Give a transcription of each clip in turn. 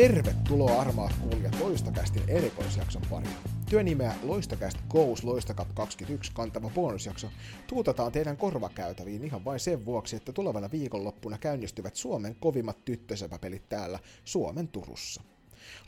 Tervetuloa armaat kuulijat Loistakästin erikoisjakson pariin. Työnimeä Loistakäst Goes Loistakap 21 kantava bonusjakso tuutetaan teidän korvakäytäviin ihan vain sen vuoksi, että tulevana viikonloppuna käynnistyvät Suomen kovimmat tyttösepäpelit täällä Suomen Turussa.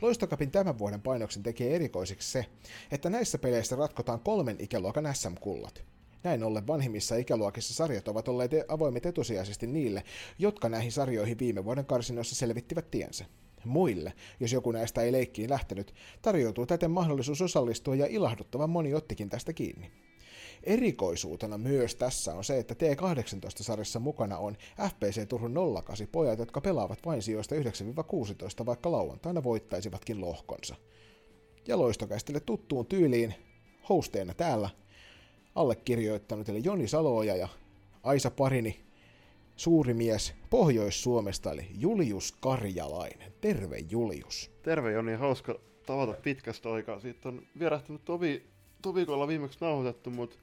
Loistokapin tämän vuoden painoksen tekee erikoiseksi se, että näissä peleissä ratkotaan kolmen ikäluokan SM-kullat. Näin ollen vanhimmissa ikäluokissa sarjat ovat olleet avoimet etusijaisesti niille, jotka näihin sarjoihin viime vuoden karsinoissa selvittivät tiensä. Muille, jos joku näistä ei leikkiin lähtenyt, tarjoutuu täten mahdollisuus osallistua ja ilahduttavan moni ottikin tästä kiinni. Erikoisuutena myös tässä on se, että T18-sarjassa mukana on FPC Turun 08 pojat, jotka pelaavat vain sijoista 9-16, vaikka lauantaina voittaisivatkin lohkonsa. Ja loistokäistelle tuttuun tyyliin, hosteina täällä, allekirjoittanut eli Joni Saloja ja Aisa Parini suuri mies Pohjois-Suomesta, eli Julius Karjalainen. Terve Julius. Terve Joni, hauska tavata pitkästä aikaa. Siitä on vierähtänyt tovi, tovikolla viimeksi nauhoitettu, mutta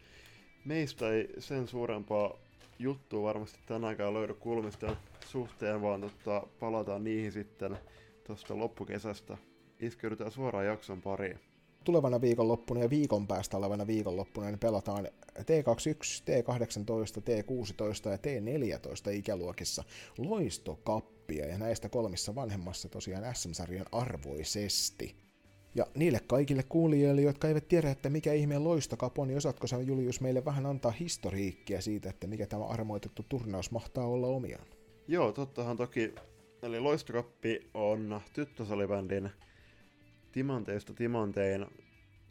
meistä ei sen suurempaa juttua varmasti tänä aikaan löydy kulmista suhteen, vaan tota, palataan niihin sitten tuosta loppukesästä. Iskeydytään suoraan jakson pariin tulevana viikonloppuna ja viikon päästä olevana viikonloppuna niin pelataan T21, T18, T16 ja T14 ikäluokissa loistokappia ja näistä kolmissa vanhemmassa tosiaan SM-sarjan arvoisesti. Ja niille kaikille kuulijoille, jotka eivät tiedä, että mikä ihmeen loistokap on, niin osaatko sä Julius meille vähän antaa historiikkia siitä, että mikä tämä armoitettu turnaus mahtaa olla omiaan? Joo, tottahan toki. Eli loistokappi on tyttösalibändin Timanteista Timantein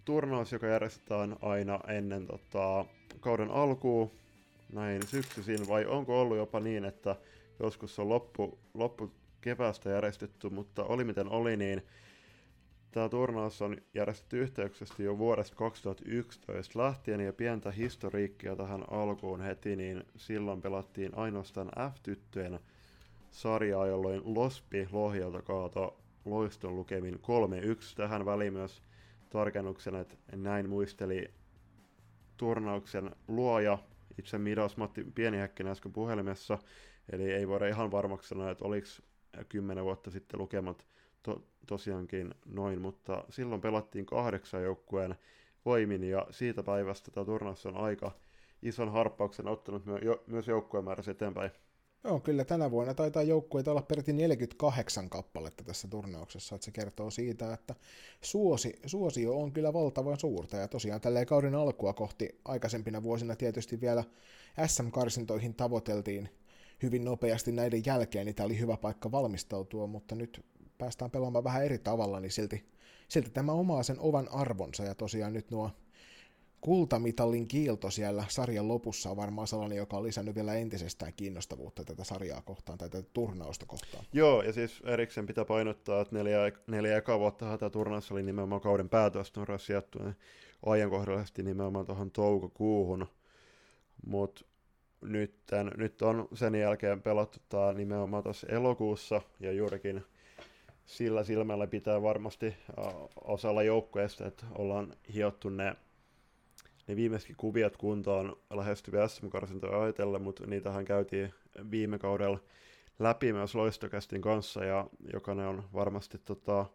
turnaus, joka järjestetään aina ennen tota, kauden alkuun, näin syksyisin, vai onko ollut jopa niin, että joskus on loppu, loppu keväästä järjestetty, mutta oli miten oli, niin tämä turnaus on järjestetty yhteyksesti jo vuodesta 2011 lähtien, ja pientä historiikkia tähän alkuun heti, niin silloin pelattiin ainoastaan F-tyttöjen sarjaa, jolloin Lospi Lohjalta kaato loiston lukemin 3-1. Tähän väliin myös tarkennuksena, että näin muisteli turnauksen luoja, itse Midas Matti Pienihäkkinen äsken puhelimessa, eli ei voida ihan varmaksi sanoa, että oliko kymmenen vuotta sitten lukemat to- tosiaankin noin, mutta silloin pelattiin kahdeksan joukkueen voimin, ja siitä päivästä tämä turnaus on aika ison harppauksen ottanut myös joukkueen määrässä eteenpäin. Joo, kyllä tänä vuonna taitaa joukkueita olla peräti 48 kappaletta tässä turnauksessa, että se kertoo siitä, että suosi, suosio on kyllä valtavan suurta, ja tosiaan tälleen kauden alkua kohti aikaisempina vuosina tietysti vielä SM-karsintoihin tavoiteltiin hyvin nopeasti näiden jälkeen, niin tämä oli hyvä paikka valmistautua, mutta nyt päästään pelaamaan vähän eri tavalla, niin silti, silti tämä omaa sen ovan arvonsa, ja tosiaan nyt nuo kultamitalin kiilto siellä sarjan lopussa on varmaan sellainen, joka on lisännyt vielä entisestään kiinnostavuutta tätä sarjaa kohtaan tai tätä turnausta kohtaan. Joo, ja siis erikseen pitää painottaa, että neljä, neljä eka vuotta tämä turnaus oli nimenomaan kauden päätöstä on sijoittu ajankohdallisesti nimenomaan tuohon toukokuuhun, mutta nyt, nyt on sen jälkeen pelattu tämä nimenomaan tuossa elokuussa ja juurikin sillä silmällä pitää varmasti osalla joukkueesta, että ollaan hiottu ne ne viimeisetkin kuviot kuntoon lähestyviä SM-karsintoja ajatellen, mutta niitähän käytiin viime kaudella läpi myös loistokästin kanssa, ja jokainen on varmasti tota,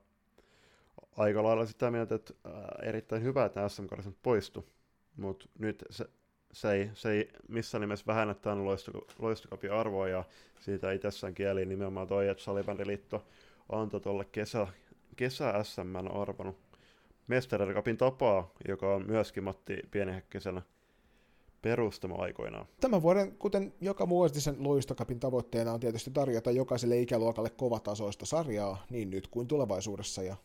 aika lailla sitä mieltä, että erittäin hyvä, että sm poistu, mutta nyt se, se, ei, se ei missään nimessä vähennä tämän loisto, loistokapin arvoa, ja siitä itsessään kieli nimenomaan toi, että Salibändiliitto antoi tuolle kesä, kesä SM arvon Mestarikapin tapaa, joka on myöskin Matti Pienihäkkisen perustama aikoinaan. Tämän vuoden, kuten joka vuosi sen loistokapin tavoitteena on tietysti tarjota jokaiselle ikäluokalle kovatasoista sarjaa, niin nyt kuin tulevaisuudessa, ja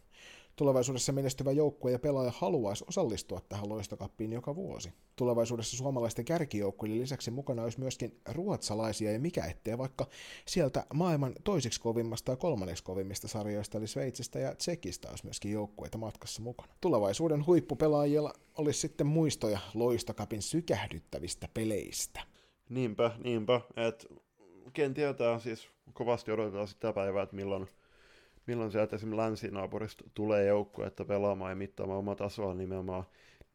Tulevaisuudessa menestyvä joukkue ja pelaaja haluaisi osallistua tähän loistokappiin joka vuosi. Tulevaisuudessa suomalaisten kärkijoukkueiden lisäksi mukana olisi myöskin ruotsalaisia ja mikä ettei vaikka sieltä maailman toisiksi kovimmasta ja kolmanneksi kovimmista sarjoista eli Sveitsistä ja Tsekistä olisi myöskin joukkueita matkassa mukana. Tulevaisuuden huippupelaajilla olisi sitten muistoja loistokapin sykähdyttävistä peleistä. Niinpä, niinpä. Et, ken tietää, siis kovasti odotetaan sitä päivää, että milloin milloin sieltä esimerkiksi länsinaapurista tulee joukko, että pelaamaan ja mittaamaan omaa tasoa nimenomaan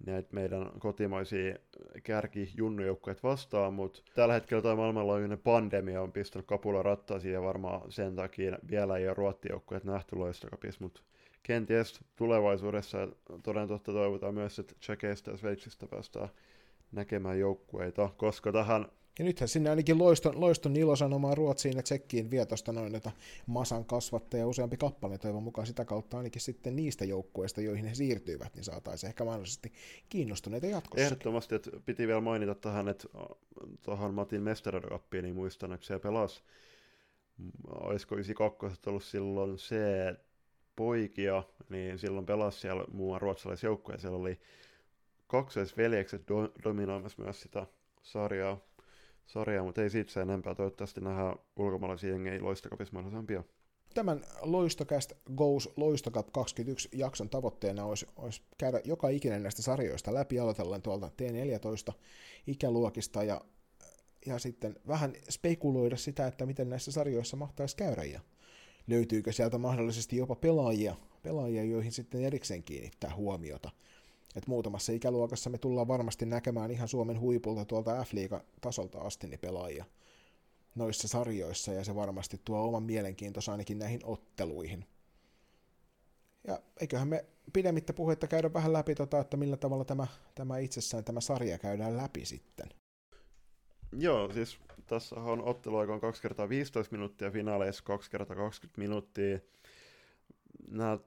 näitä meidän kotimaisia kärki junnujoukkueet vastaan, mutta tällä hetkellä tämä maailmanlaajuinen pandemia on pistänyt kapula rattaisiin ja varmaan sen takia vielä ei ole ruottijoukkueet nähty loistokapissa, mutta kenties tulevaisuudessa toden totta toivotaan myös, että Tsekeistä ja Sveitsistä päästään näkemään joukkueita, koska tähän ja nythän sinne ainakin loiston, loiston ilosanomaa Ruotsiin ja Tsekkiin vie tuosta noin masan kasvattaja useampi kappale, toivon mukaan sitä kautta ainakin sitten niistä joukkueista, joihin he siirtyivät, niin saataisiin ehkä mahdollisesti kiinnostuneita jatkossa. Ehdottomasti, että piti vielä mainita tähän, että tuohon Matin Mestarodokappiin, niin muistan, että se pelasi, olisiko 92 ollut silloin se poikia, niin silloin pelasi siellä muun ruotsalaisjoukkoja, siellä oli kaksoisveljekset do- dominoimassa myös sitä sarjaa sarjaa, mutta ei siitä se enempää. Toivottavasti nähdään ulkomaalaisia jengejä loistokapissa mahdollisimman pian. Tämän Loistocast Goes Loistokap 21 jakson tavoitteena olisi, olisi käydä joka ikinen näistä sarjoista läpi aloitellen tuolta T14 ikäluokista ja, ja sitten vähän spekuloida sitä, että miten näissä sarjoissa mahtaisi käydä ja löytyykö sieltä mahdollisesti jopa pelaajia, pelaajia joihin sitten erikseen kiinnittää huomiota – että muutamassa ikäluokassa me tullaan varmasti näkemään ihan Suomen huipulta tuolta f tasolta asti niin pelaajia noissa sarjoissa, ja se varmasti tuo oman mielenkiintonsa ainakin näihin otteluihin. Ja eiköhän me pidemmittä puhetta käydä vähän läpi, tota, että millä tavalla tämä, tämä itsessään tämä sarja käydään läpi sitten. Joo, siis tässä on otteluaika on 2 kertaa 15 minuuttia, finaaleissa 2 kertaa 20 minuuttia. Nämä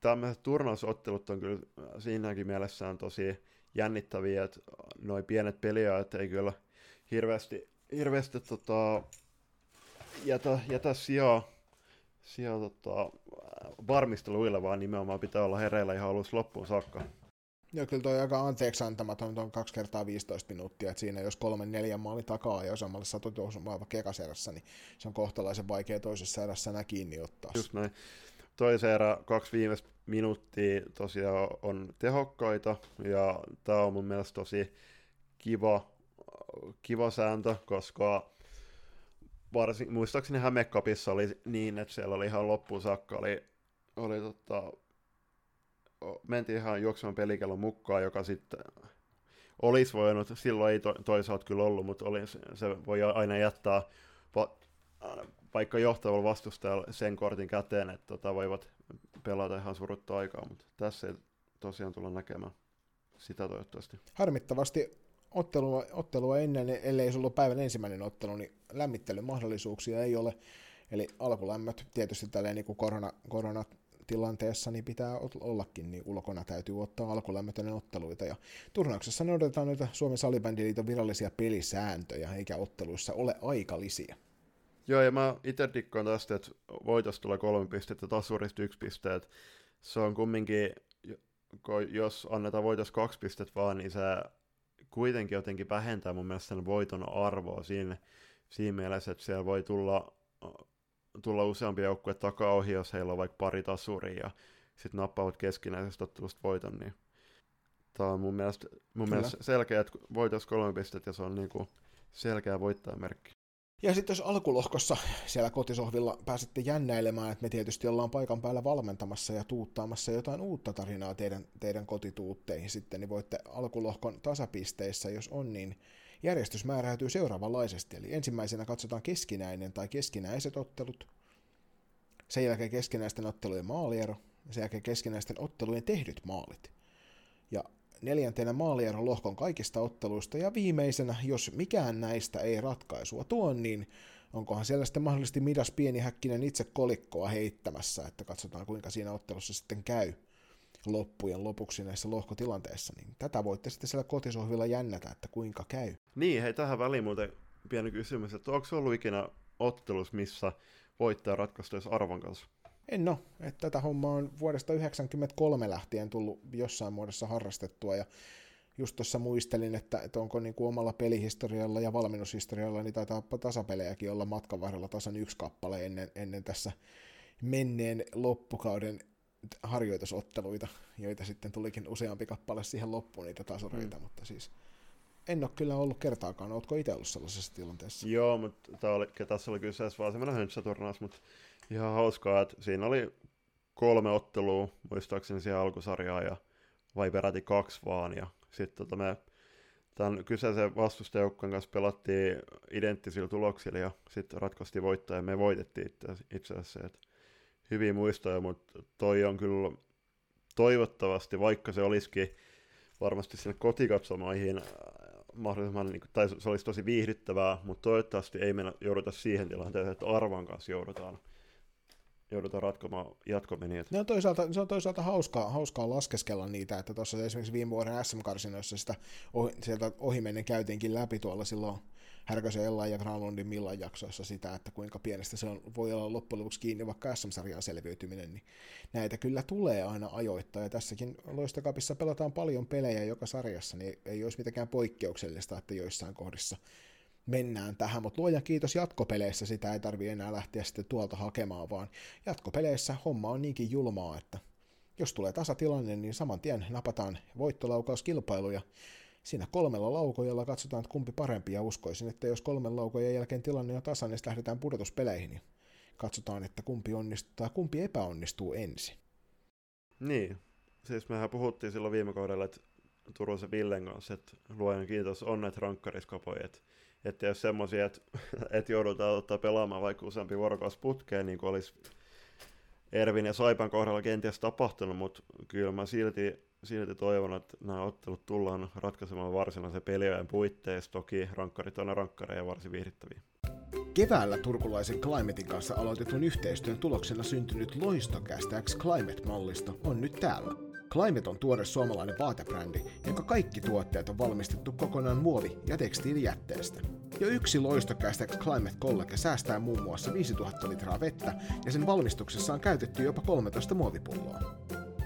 tämmöiset turnausottelut on kyllä siinäkin mielessään tosi jännittäviä, että noin pienet peliajat ei kyllä hirveästi, hirveästi tota, jätä, jätä sijaa, sijaa tota, varmisteluille, vaan nimenomaan pitää olla hereillä ihan alussa loppuun saakka. Joo, kyllä toi aika anteeksi antamaton on 2 kertaa 15 minuuttia, että siinä jos kolmen neljän maali takaa ja osamalla satutuosumaan vaikka erässä, niin se on kohtalaisen vaikea toisessa erässä enää kiinni ottaa. Just näin toisen erä kaksi viimeistä minuuttia tosiaan on tehokkaita, ja tämä on mun mielestä tosi kiva, kiva sääntö, koska varsin, muistaakseni Hämekapissa oli niin, että siellä oli ihan loppuun saakka, oli, oli tota, mentiin ihan juoksevan pelikellon mukaan, joka sitten olisi voinut, silloin ei to, toisaalta kyllä ollut, mutta oli, se voi aina jättää vaikka johtavalla vastustajalla sen kortin käteen, että tota, voivat pelata ihan surutta aikaa, mutta tässä ei tosiaan tulla näkemään sitä toivottavasti. Harmittavasti ottelua, ottelua ennen, ellei se ollut päivän ensimmäinen ottelu, niin lämmittelymahdollisuuksia ei ole. Eli alkulämmöt tietysti tälleen niin kuin korona, koronatilanteessa niin pitää ollakin, niin ulkona täytyy ottaa alkulämmöt ennen otteluita. Ja turnauksessa noudatetaan noita Suomen salibändiliiton virallisia pelisääntöjä, eikä otteluissa ole aikalisia. Joo, ja mä itse dikkaan tästä, että voitos tulee kolme pistettä, tasurista yksi pisteet. Se on kumminkin, jos annetaan voitos kaksi pistettä vaan, niin se kuitenkin jotenkin vähentää mun mielestä sen voiton arvoa siinä, siinä mielessä, että siellä voi tulla, tulla useampi joukkue takaa ohi, jos heillä on vaikka pari tasuria ja sitten nappaavat keskinäisestä ottelusta voiton, niin tämä on mun mielestä, mun mielestä selkeä, että voitos kolme pistettä ja se on niinku selkeä voittajamerkki. Ja sitten jos alkulohkossa siellä kotisohvilla pääsette jännäilemään, että me tietysti ollaan paikan päällä valmentamassa ja tuuttaamassa jotain uutta tarinaa teidän, teidän kotituutteihin sitten, niin voitte alkulohkon tasapisteissä, jos on, niin järjestys määräytyy seuraavanlaisesti. Eli ensimmäisenä katsotaan keskinäinen tai keskinäiset ottelut, sen jälkeen keskinäisten ottelujen maaliero, sen jälkeen keskinäisten ottelujen tehdyt maalit. Ja neljäntenä maalieron lohkon kaikista otteluista, ja viimeisenä, jos mikään näistä ei ratkaisua tuo, niin onkohan siellä sitten mahdollisesti Midas pieni häkkinen itse kolikkoa heittämässä, että katsotaan kuinka siinä ottelussa sitten käy loppujen lopuksi näissä lohkotilanteissa, niin tätä voitte sitten siellä kotisohvilla jännätä, että kuinka käy. Niin, hei tähän väliin muuten pieni kysymys, että onko ollut ikinä ottelus, missä voittaja ratkaistaisi arvon kanssa? En no, että tätä hommaa on vuodesta 1993 lähtien tullut jossain muodossa harrastettua ja just tuossa muistelin, että, että onko niin kuin omalla pelihistorialla ja valmennushistorialla niin taitaa tasapelejäkin olla matkan varrella tasan yksi kappale ennen, ennen tässä menneen loppukauden harjoitusotteluita, joita sitten tulikin useampi kappale siihen loppuun niitä tasureita, mm. mutta siis en ole kyllä ollut kertaakaan. Oletko itse ollut sellaisessa tilanteessa? Joo, mutta oli, tässä oli kyseessä vaan semmoinen höntsäturnaus, mutta ihan hauskaa, että siinä oli kolme ottelua, muistaakseni siihen alkusarjaa, ja vai peräti kaksi vaan. Ja sitten tota me tämän kyseisen vastustajoukkojen kanssa pelattiin identtisillä tuloksilla ja sitten ratkaistiin voittaa ja me voitettiin itse, asiassa. Et hyviä muistoja, mutta toi on kyllä toivottavasti, vaikka se olisikin varmasti sinne kotikatsomoihin äh, mahdollisimman, niin kuin, tai se olisi tosi viihdyttävää, mutta toivottavasti ei mennä jouduta siihen tilanteeseen, että Arvan kanssa joudutaan joudutaan ratkomaan jatkomenia. Ne on toisaalta, se on toisaalta hauskaa, hauskaa laskeskella niitä, että tuossa esimerkiksi viime vuoden SM-karsinoissa sitä ohi, sieltä ohimennen käytiinkin läpi tuolla silloin Härkösen Ella ja Granlundin Millan jaksoissa sitä, että kuinka pienestä se on, voi olla loppujen lopuksi kiinni vaikka SM-sarjaan selviytyminen, niin näitä kyllä tulee aina ajoittaa, ja tässäkin Loistokapissa pelataan paljon pelejä joka sarjassa, niin ei olisi mitenkään poikkeuksellista, että joissain kohdissa mennään tähän, mutta luojan kiitos jatkopeleissä sitä ei tarvi enää lähteä sitten tuolta hakemaan, vaan jatkopeleissä homma on niinkin julmaa, että jos tulee tasatilanne, niin saman tien napataan voittolaukauskilpailu ja siinä kolmella laukojalla katsotaan, että kumpi parempi ja uskoisin, että jos kolmen laukojen jälkeen tilanne on tasan, niin lähdetään pudotuspeleihin ja katsotaan, että kumpi onnistuu tai kumpi epäonnistuu ensin. Niin, siis mehän puhuttiin silloin viime kaudella, että Turusen Villen kanssa, että luojan kiitos on näitä rankkariskapoja, että että jos semmoisia, että, että joudutaan ottaa pelaamaan vaikka useampi vuorokausi putkeen, niin kuin olisi Ervin ja Saipan kohdalla kenties tapahtunut, mutta kyllä mä silti, silti toivon, että nämä ottelut tullaan ratkaisemaan varsinaisen peliajan puitteissa. Toki rankkarit on rankkareja varsin viihdyttäviä. Keväällä turkulaisen Climatein kanssa aloitetun yhteistyön tuloksena syntynyt Loistokästä X Climate-mallisto on nyt täällä. Climate on tuore suomalainen vaatebrändi, jonka kaikki tuotteet on valmistettu kokonaan muovi- ja tekstiilijätteestä. Jo yksi loistokästä Climate College säästää muun muassa 5000 litraa vettä ja sen valmistuksessa on käytetty jopa 13 muovipulloa.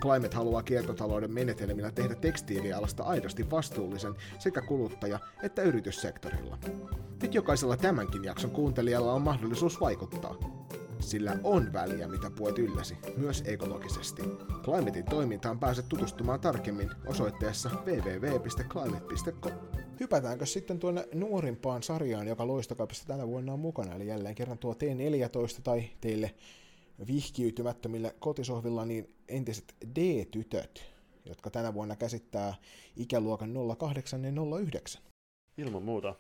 Climate haluaa kiertotalouden menetelmillä tehdä tekstiilialasta aidosti vastuullisen sekä kuluttaja- että yrityssektorilla. Nyt jokaisella tämänkin jakson kuuntelijalla on mahdollisuus vaikuttaa. Sillä on väliä, mitä puet ylläsi, myös ekologisesti. Climatein toimintaan pääset tutustumaan tarkemmin osoitteessa www.climate.com. Hypätäänkö sitten tuonne nuorimpaan sarjaan, joka Loistokaupassa tänä vuonna on mukana, eli jälleen kerran tuo T14 tai teille vihkiytymättömille kotisohvilla niin entiset D-tytöt, jotka tänä vuonna käsittää ikäluokan 08 ja 09. Ilman muuta.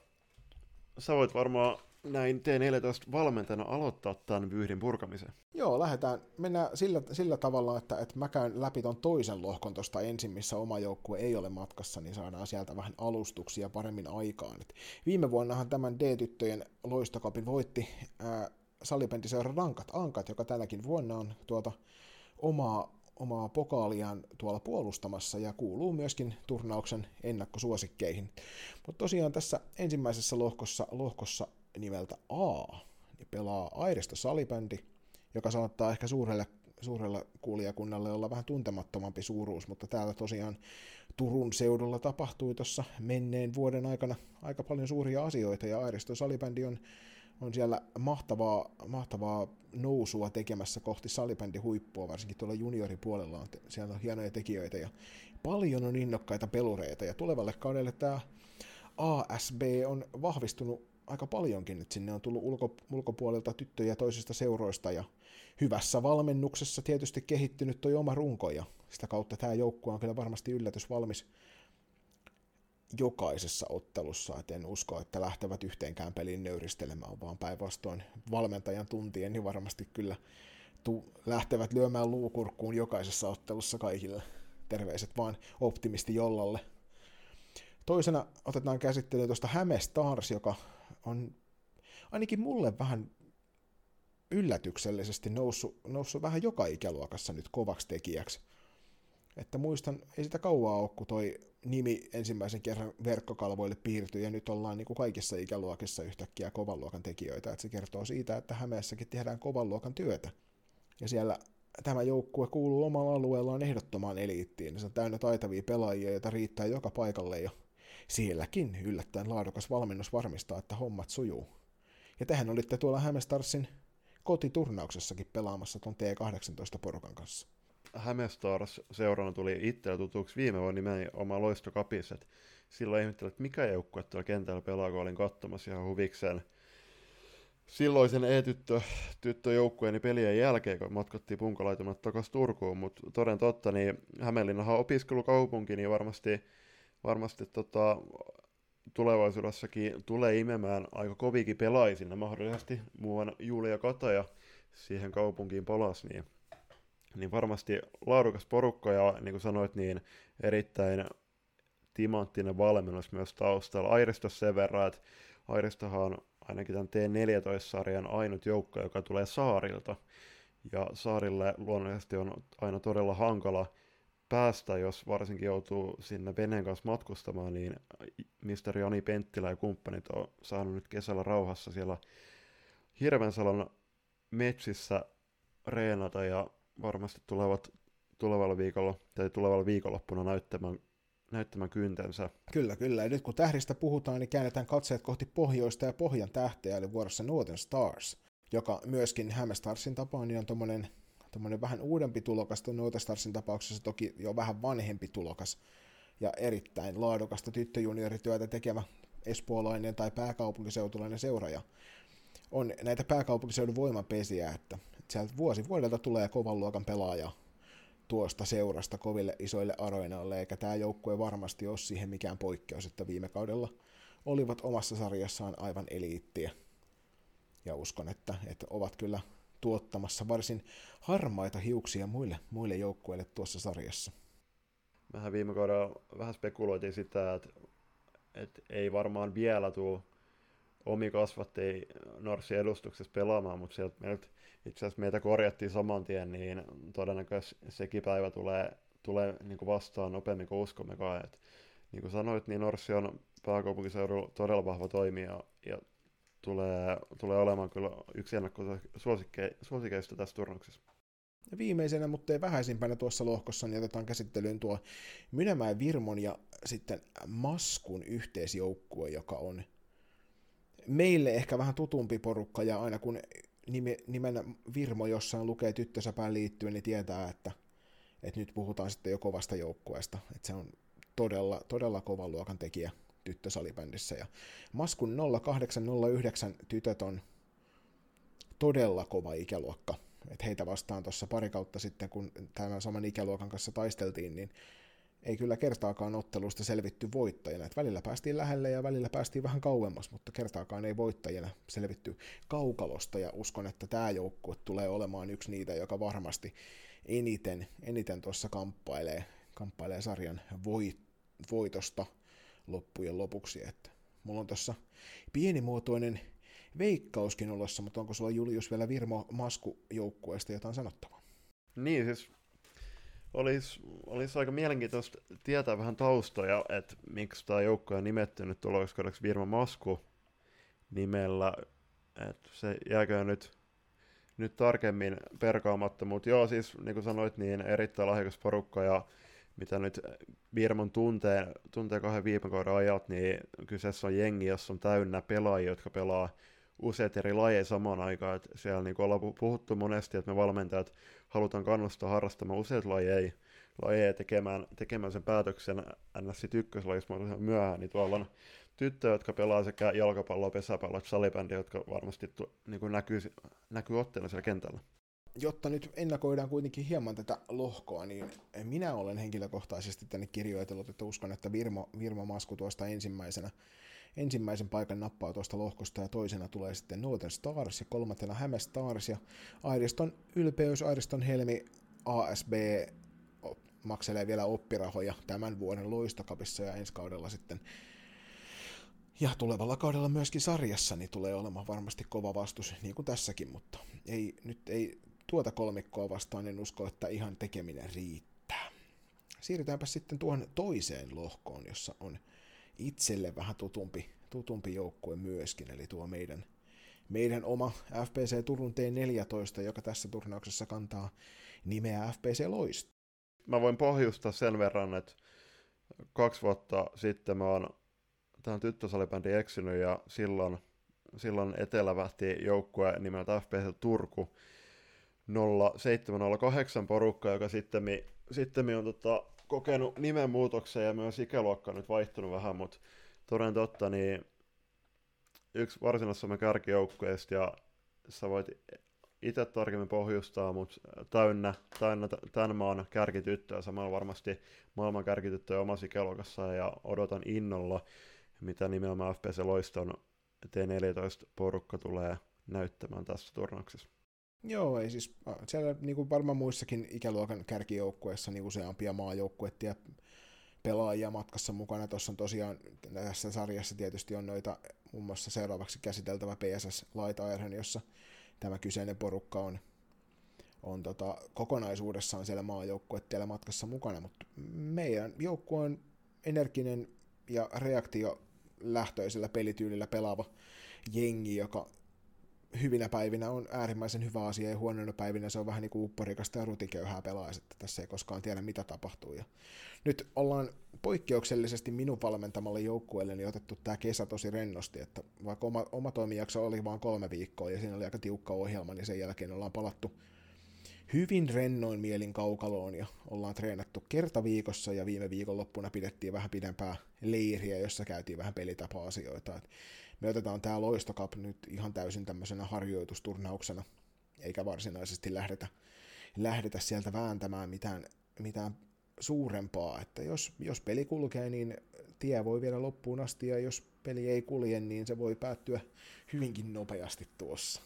Sä voit varmaan näin T14 valmentajana aloittaa tämän vyyhdin purkamisen? Joo, lähdetään. Mennään sillä, sillä tavalla, että, että mä käyn läpi ton toisen lohkon tuosta ensin, missä oma joukkue ei ole matkassa, niin saadaan sieltä vähän alustuksia paremmin aikaan. Et viime vuonnahan tämän D-tyttöjen loistokapin voitti ää, salibändiseura Rankat Ankat, joka tänäkin vuonna on tuota omaa, omaa pokaaliaan tuolla puolustamassa ja kuuluu myöskin turnauksen ennakkosuosikkeihin. Mutta tosiaan tässä ensimmäisessä lohkossa, lohkossa nimeltä A, niin pelaa Airesto salibändi, joka saattaa ehkä suurelle, suurelle kuulijakunnalle olla vähän tuntemattomampi suuruus, mutta täällä tosiaan Turun seudulla tapahtui tuossa menneen vuoden aikana aika paljon suuria asioita, ja Airesto salibändi on, on siellä mahtavaa, mahtavaa nousua tekemässä kohti salibändi huippua, varsinkin tuolla junioripuolella on, siellä on hienoja tekijöitä, ja paljon on innokkaita pelureita, ja tulevalle kaudelle tämä ASB on vahvistunut aika paljonkin, että sinne on tullut ulko, ulkopuolelta tyttöjä toisista seuroista ja hyvässä valmennuksessa tietysti kehittynyt toi oma runko ja sitä kautta tämä joukkue on kyllä varmasti yllätys valmis jokaisessa ottelussa, että en usko, että lähtevät yhteenkään peliin nöyristelemään, vaan päinvastoin valmentajan tuntien niin varmasti kyllä tu- lähtevät lyömään luukurkkuun jokaisessa ottelussa kaikille. Terveiset vaan optimisti jollalle. Toisena otetaan käsittelyyn tuosta Häme Stars, joka on ainakin mulle vähän yllätyksellisesti noussut, noussut vähän joka ikäluokassa nyt kovaksi tekijäksi. Että muistan, ei sitä kauaa ole, kun toi nimi ensimmäisen kerran verkkokalvoille piirtyi, ja nyt ollaan niin kuin kaikissa ikäluokissa yhtäkkiä kovan luokan tekijöitä. Että se kertoo siitä, että Hämeessäkin tehdään kovan luokan työtä. Ja siellä tämä joukkue kuuluu omalla alueellaan ehdottomaan eliittiin. Se on täynnä taitavia pelaajia, joita riittää joka paikalle jo sielläkin yllättäen laadukas valmennus varmistaa, että hommat sujuu. Ja tehän olitte tuolla Hämestarsin kotiturnauksessakin pelaamassa tuon T18-porukan kanssa. Hämestars seurana tuli itsellä tutuksi viime vuonna nimenomaan Loisto Kapis, että silloin ihmettelin, että mikä joukkue tuolla kentällä pelaa, kun olin katsomassa ihan huvikseen silloisen E-tyttö tyttöjoukkueeni pelien jälkeen, kun matkattiin punkalaitumat takaisin Turkuun, mutta toden totta, niin Hämeenlinnahan opiskelukaupunki, niin varmasti, varmasti tota, tulevaisuudessakin tulee imemään aika kovikin pelaajia mahdollisesti muuan Julia Kataja siihen kaupunkiin palas, niin, niin varmasti laadukas porukka ja niin kuin sanoit, niin erittäin timanttinen valmennus myös taustalla. Airisto sen verran, että Airistohan on ainakin tämän T14-sarjan ainut joukko, joka tulee saarilta. Ja saarille luonnollisesti on aina todella hankala päästä, jos varsinkin joutuu sinne veneen kanssa matkustamaan, niin misteri Jani Penttilä ja kumppanit on saanut nyt kesällä rauhassa siellä Hirvensalon metsissä reenata ja varmasti tulevat tulevalla viikolla tai tulevalla viikonloppuna näyttämään näyttämään kyntensä. Kyllä, kyllä. Ja nyt kun tähdistä puhutaan, niin käännetään katseet kohti pohjoista ja pohjan tähteä, eli vuorossa Northern Stars, joka myöskin Hämestarsin tapaan niin on tommonen, tommonen vähän uudempi tulokas, tuon Northern Starsin tapauksessa toki jo vähän vanhempi tulokas, ja erittäin laadukasta tyttöjuniorityötä tekevä espoolainen tai pääkaupunkiseutulainen seuraaja. On näitä pääkaupunkiseudun voimapesiä, että sieltä vuosi vuodelta tulee kovan luokan pelaaja tuosta seurasta koville isoille aroinalle, eikä tämä joukkue varmasti ole siihen mikään poikkeus, että viime kaudella olivat omassa sarjassaan aivan eliittiä. Ja uskon, että, että ovat kyllä tuottamassa varsin harmaita hiuksia muille, muille joukkueille tuossa sarjassa. Vähän viime kaudella vähän spekuloitiin sitä, että, että ei varmaan vielä tule omi kasvatti Norsin edustuksessa pelaamaan, mutta sieltä meiltä itse asiassa meitä korjattiin saman tien, niin todennäköisesti sekin päivä tulee, tulee niin kuin vastaan nopeammin kuin uskommekaan. Et, niin kuin sanoit, niin Norsi on pääkaupunkiseudulla todella vahva toimija ja tulee, tulee olemaan kyllä yksi suosikeista tässä turnauksessa. Ja viimeisenä, mutta ei vähäisimpänä tuossa lohkossa, niin otetaan käsittelyyn tuo Mynämäen Virmon ja sitten Maskun yhteisjoukkue, joka on meille ehkä vähän tutumpi porukka, ja aina kun nime, nimen Virmo jossain lukee tyttösäpään liittyen, niin tietää, että, että nyt puhutaan sitten jo kovasta joukkueesta. Että se on todella, todella kovan luokan tekijä tyttösalibändissä. Ja Maskun 0809 tytöt on todella kova ikäluokka. Et heitä vastaan tuossa pari kautta sitten, kun tämän saman ikäluokan kanssa taisteltiin, niin ei kyllä kertaakaan ottelusta selvitty voittajana. Et välillä päästiin lähelle ja välillä päästiin vähän kauemmas, mutta kertaakaan ei voittajana selvitty kaukalosta. Ja uskon, että tämä joukkue tulee olemaan yksi niitä, joka varmasti eniten, eniten tuossa kamppailee, kamppailee sarjan voit, voitosta loppujen lopuksi. Että mulla on tuossa pienimuotoinen veikkauskin olossa, mutta onko sulla Julius vielä Virmo Masku joukkueesta jotain sanottavaa? Niin, siis olisi, olisi aika mielenkiintoista tietää vähän taustoja, että miksi tämä joukko on nimetty nyt tuloskaudeksi Virma Masku nimellä. Että se jääkö nyt, nyt tarkemmin perkaamatta, mutta joo, siis niin kuin sanoit, niin erittäin lahjakas porukka ja mitä nyt Virmon tuntee, tuntee kahden viime kauden ajat, niin kyseessä on jengi, jossa on täynnä pelaajia, jotka pelaa useat eri lajeja samaan aikaan. Että siellä niin ollaan puhuttu monesti, että me valmentajat halutaan kannustaa harrastamaan useat lajeja, lajeja tekemään, tekemään sen päätöksen NS ykköslajissa myöhään, niin tuolla on tyttöjä, jotka pelaa sekä jalkapalloa, pesäpalloa että salibändiä, jotka varmasti tu, niin kuin näkyy, näkyy otteena siellä kentällä. Jotta nyt ennakoidaan kuitenkin hieman tätä lohkoa, niin minä olen henkilökohtaisesti tänne kirjoitellut, että uskon, että Virmo, Virmo Masku tuosta ensimmäisenä ensimmäisen paikan nappaa tuosta lohkosta ja toisena tulee sitten Northern Stars ja kolmantena Häme Stars ja Airiston ylpeys, Airiston helmi ASB makselee vielä oppirahoja tämän vuoden loistokapissa ja ensi kaudella sitten ja tulevalla kaudella myöskin sarjassa niin tulee olemaan varmasti kova vastus, niin kuin tässäkin, mutta ei, nyt ei tuota kolmikkoa vastaan, en usko, että ihan tekeminen riittää. Siirrytäänpä sitten tuohon toiseen lohkoon, jossa on itselle vähän tutumpi, tutumpi joukkue myöskin, eli tuo meidän, meidän oma FPC Turun T14, joka tässä turnauksessa kantaa nimeä FPC Loist. Mä voin pohjustaa sen verran, että kaksi vuotta sitten mä oon tähän tyttösalibändi eksynyt ja silloin, silloin etelävähti joukkue nimeltä FPC Turku 0708 porukka, joka sitten, sitten on tota, kokenut nimenmuutoksen ja myös ikäluokka on nyt vaihtunut vähän, mutta toden totta, niin yksi varsinais-Suomen kärkijoukkueista ja sä voit itse tarkemmin pohjustaa, mutta täynnä, täynnä tämän maan kärkityttöä, samalla varmasti maailman kärkityttöä omassa ikäluokassa ja odotan innolla, mitä nimenomaan FPC Loiston T14-porukka tulee näyttämään tässä turnauksessa. Joo, ei siis siellä niin kuin varmaan muissakin ikäluokan kärkijoukkueissa niin useampia maajoukkueita ja pelaajia matkassa mukana. Tuossa on tosiaan tässä sarjassa tietysti on noita muun muassa seuraavaksi käsiteltävä PSS Light Iron, jossa tämä kyseinen porukka on, on tota, kokonaisuudessaan siellä maajoukkueella matkassa mukana, mutta meidän joukkue on energinen ja reaktio lähtöisellä pelityylillä pelaava jengi, joka hyvinä päivinä on äärimmäisen hyvä asia ja huonoina päivinä se on vähän niin kuin upporikasta ja rutiköyhää pelaajaa, että tässä ei koskaan tiedä mitä tapahtuu. Ja nyt ollaan poikkeuksellisesti minun valmentamalle joukkueelle niin otettu tämä kesä tosi rennosti, että vaikka oma, oma toimijakso oli vain kolme viikkoa ja siinä oli aika tiukka ohjelma, niin sen jälkeen ollaan palattu hyvin rennoin mielin kaukaloon ja ollaan treenattu kerta viikossa ja viime viikonloppuna pidettiin vähän pidempää leiriä, jossa käytiin vähän pelitapa-asioita. Et me otetaan tämä Loisto Cup nyt ihan täysin tämmöisenä harjoitusturnauksena, eikä varsinaisesti lähdetä, lähdetä sieltä vääntämään mitään, mitään suurempaa, että jos, jos peli kulkee, niin tie voi viedä loppuun asti, ja jos peli ei kulje, niin se voi päättyä hyvinkin nopeasti tuossa.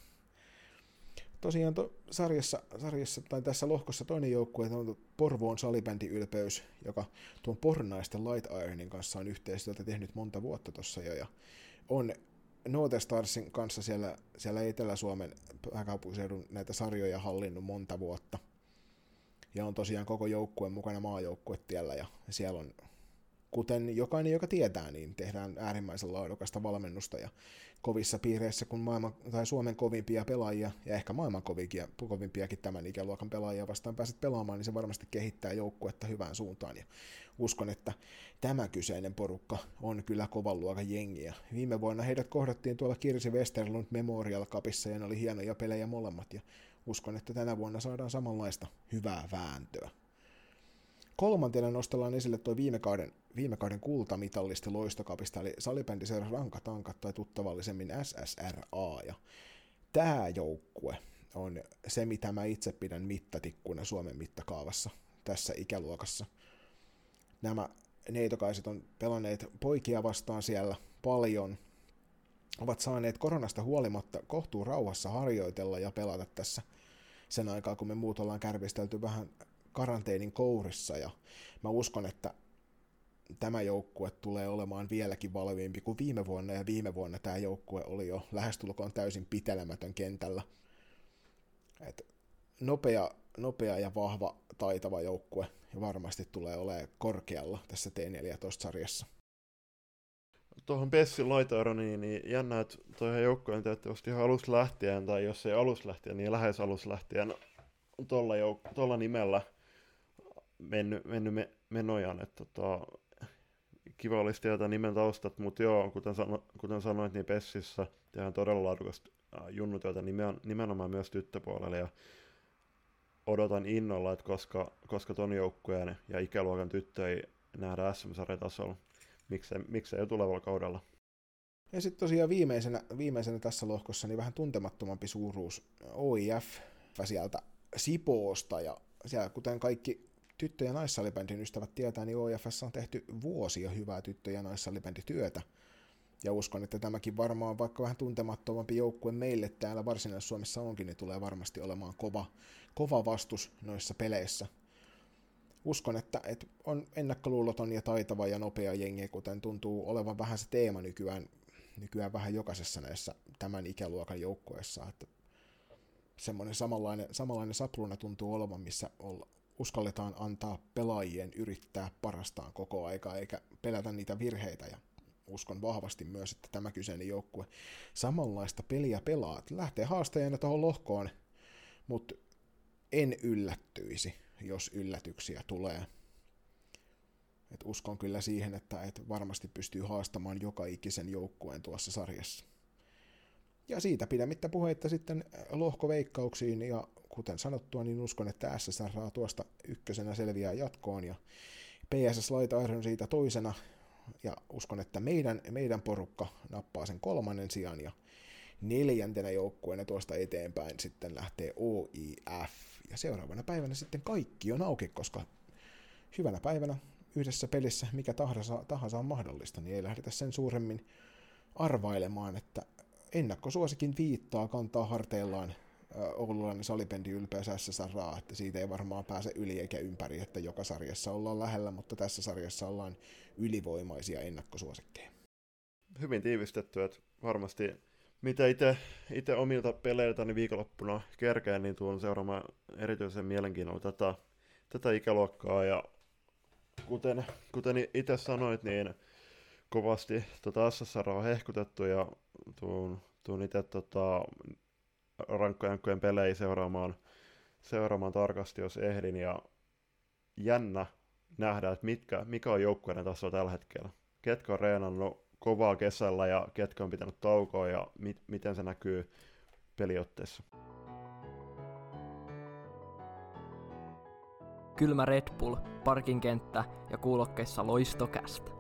Tosiaan to, sarjassa, sarjassa, tai tässä lohkossa toinen joukkue on Porvoon salibändi Ylpeys, joka tuon pornaisten Light Ironin kanssa on yhteistyötä tehnyt monta vuotta tuossa jo, ja on Note Starsin kanssa siellä, siellä Etelä-Suomen pääkaupunkiseudun näitä sarjoja hallinnut monta vuotta. Ja on tosiaan koko joukkueen mukana maajoukkuetiellä ja siellä on, kuten jokainen, joka tietää, niin tehdään äärimmäisen laadukasta valmennusta ja kovissa piireissä, kun maailman, tai Suomen kovimpia pelaajia, ja ehkä maailman kovimpia, kovimpiakin tämän ikäluokan pelaajia vastaan pääset pelaamaan, niin se varmasti kehittää joukkuetta hyvään suuntaan. Ja uskon, että tämä kyseinen porukka on kyllä kovan luokan jengiä. Viime vuonna heidät kohdattiin tuolla Kirsi Westerlund Memorial Cupissa, ja ne oli hienoja pelejä molemmat, ja uskon, että tänä vuonna saadaan samanlaista hyvää vääntöä. Kolmantena nostellaan esille tuo viime kauden, viime kauden kultamitallista loistokapista, eli salibändiseura Rankatankat tai tuttavallisemmin SSRA. Ja tämä joukkue on se, mitä mä itse pidän mittatikkuna Suomen mittakaavassa tässä ikäluokassa. Nämä neitokaiset on pelanneet poikia vastaan siellä paljon, ovat saaneet koronasta huolimatta kohtuu rauhassa harjoitella ja pelata tässä sen aikaa, kun me muut ollaan kärvistelty vähän karanteenin kourissa. Ja mä uskon, että tämä joukkue tulee olemaan vieläkin valmiimpi kuin viime vuonna. Ja viime vuonna tämä joukkue oli jo lähestulkoon täysin pitelemätön kentällä. Et nopea, nopea ja vahva taitava joukkue ja varmasti tulee olemaan korkealla tässä T14-sarjassa. Tuohon Pessin laitaironiin, niin jännä, että tuohon joukkojen tietysti ihan alusta lähtien, tai jos ei alusta lähtien, niin lähes alusta lähtien tuolla, jouk- tuolla nimellä – mennyt, mennyt me, menojaan, että tota, kiva olisi tietää nimen taustat, mutta joo, kuten, sano, kuten sanoit, niin Pessissä tehdään todella laadukasta junnutyötä nimen, nimenomaan myös tyttöpuolella, ja odotan innolla, että koska, koska ton joukkueen ja ikäluokan tyttö ei nähdä SM-sarjatasolla, miksei, miksei jo tulevalla kaudella. Ja sitten tosiaan viimeisenä, viimeisenä tässä lohkossa niin vähän tuntemattomampi suuruus OIF sieltä Sipoosta ja siellä kuten kaikki tyttö- ja naissalibändin ystävät tietää, niin OFS on tehty vuosia hyvää tyttö- ja naissalibändityötä. Ja uskon, että tämäkin varmaan, vaikka vähän tuntemattomampi joukkue meille täällä Varsinais-Suomessa onkin, niin tulee varmasti olemaan kova, kova vastus noissa peleissä. Uskon, että, että on ennakkoluuloton ja taitava ja nopea jengi, kuten tuntuu olevan vähän se teema nykyään, nykyään vähän jokaisessa näissä tämän ikäluokan joukkueessa, että semmoinen samanlainen, samanlainen sapluna tuntuu olevan, missä uskalletaan antaa pelaajien yrittää parastaan koko aika eikä pelätä niitä virheitä ja uskon vahvasti myös, että tämä kyseinen joukkue samanlaista peliä pelaa. Lähtee haastajana tuohon lohkoon, mutta en yllättyisi, jos yllätyksiä tulee. Et uskon kyllä siihen, että et varmasti pystyy haastamaan joka ikisen joukkueen tuossa sarjassa. Ja siitä pidemmittä puheitta sitten lohkoveikkauksiin ja kuten sanottua, niin uskon, että SSR tuosta ykkösenä selviää jatkoon ja PSS Iron siitä toisena. Ja uskon, että meidän, meidän porukka nappaa sen kolmannen sijaan, ja neljäntenä joukkueena tuosta eteenpäin sitten lähtee OIF, ja seuraavana päivänä sitten kaikki on auki, koska hyvänä päivänä yhdessä pelissä mikä tahansa, tahansa on mahdollista, niin ei lähdetä sen suuremmin arvailemaan, että ennakkosuosikin viittaa kantaa harteillaan oululainen salipendi ylpeä SSRA, että siitä ei varmaan pääse yli eikä ympäri, että joka sarjassa ollaan lähellä, mutta tässä sarjassa ollaan ylivoimaisia ennakkosuosikkeja. Hyvin tiivistetty, että varmasti mitä itse omilta peleiltäni viikonloppuna kerkeen, niin tuon seuraamaan erityisen mielenkiinnolla tätä, tätä ikäluokkaa ja kuten, kuten itse sanoit, niin kovasti tota SSR on hehkutettu ja tuun, tuun itse tota, rankkojankkojen pelejä seuraamaan, seuraamaan tarkasti, jos ehdin, ja jännä nähdä, että mitkä, mikä on joukkueiden taso tällä hetkellä. Ketkä on reenannut kovaa kesällä ja ketkä on pitänyt taukoa ja mit, miten se näkyy peliotteessa. Kylmä Red Bull, parkin kenttä ja kuulokkeissa loistokästä.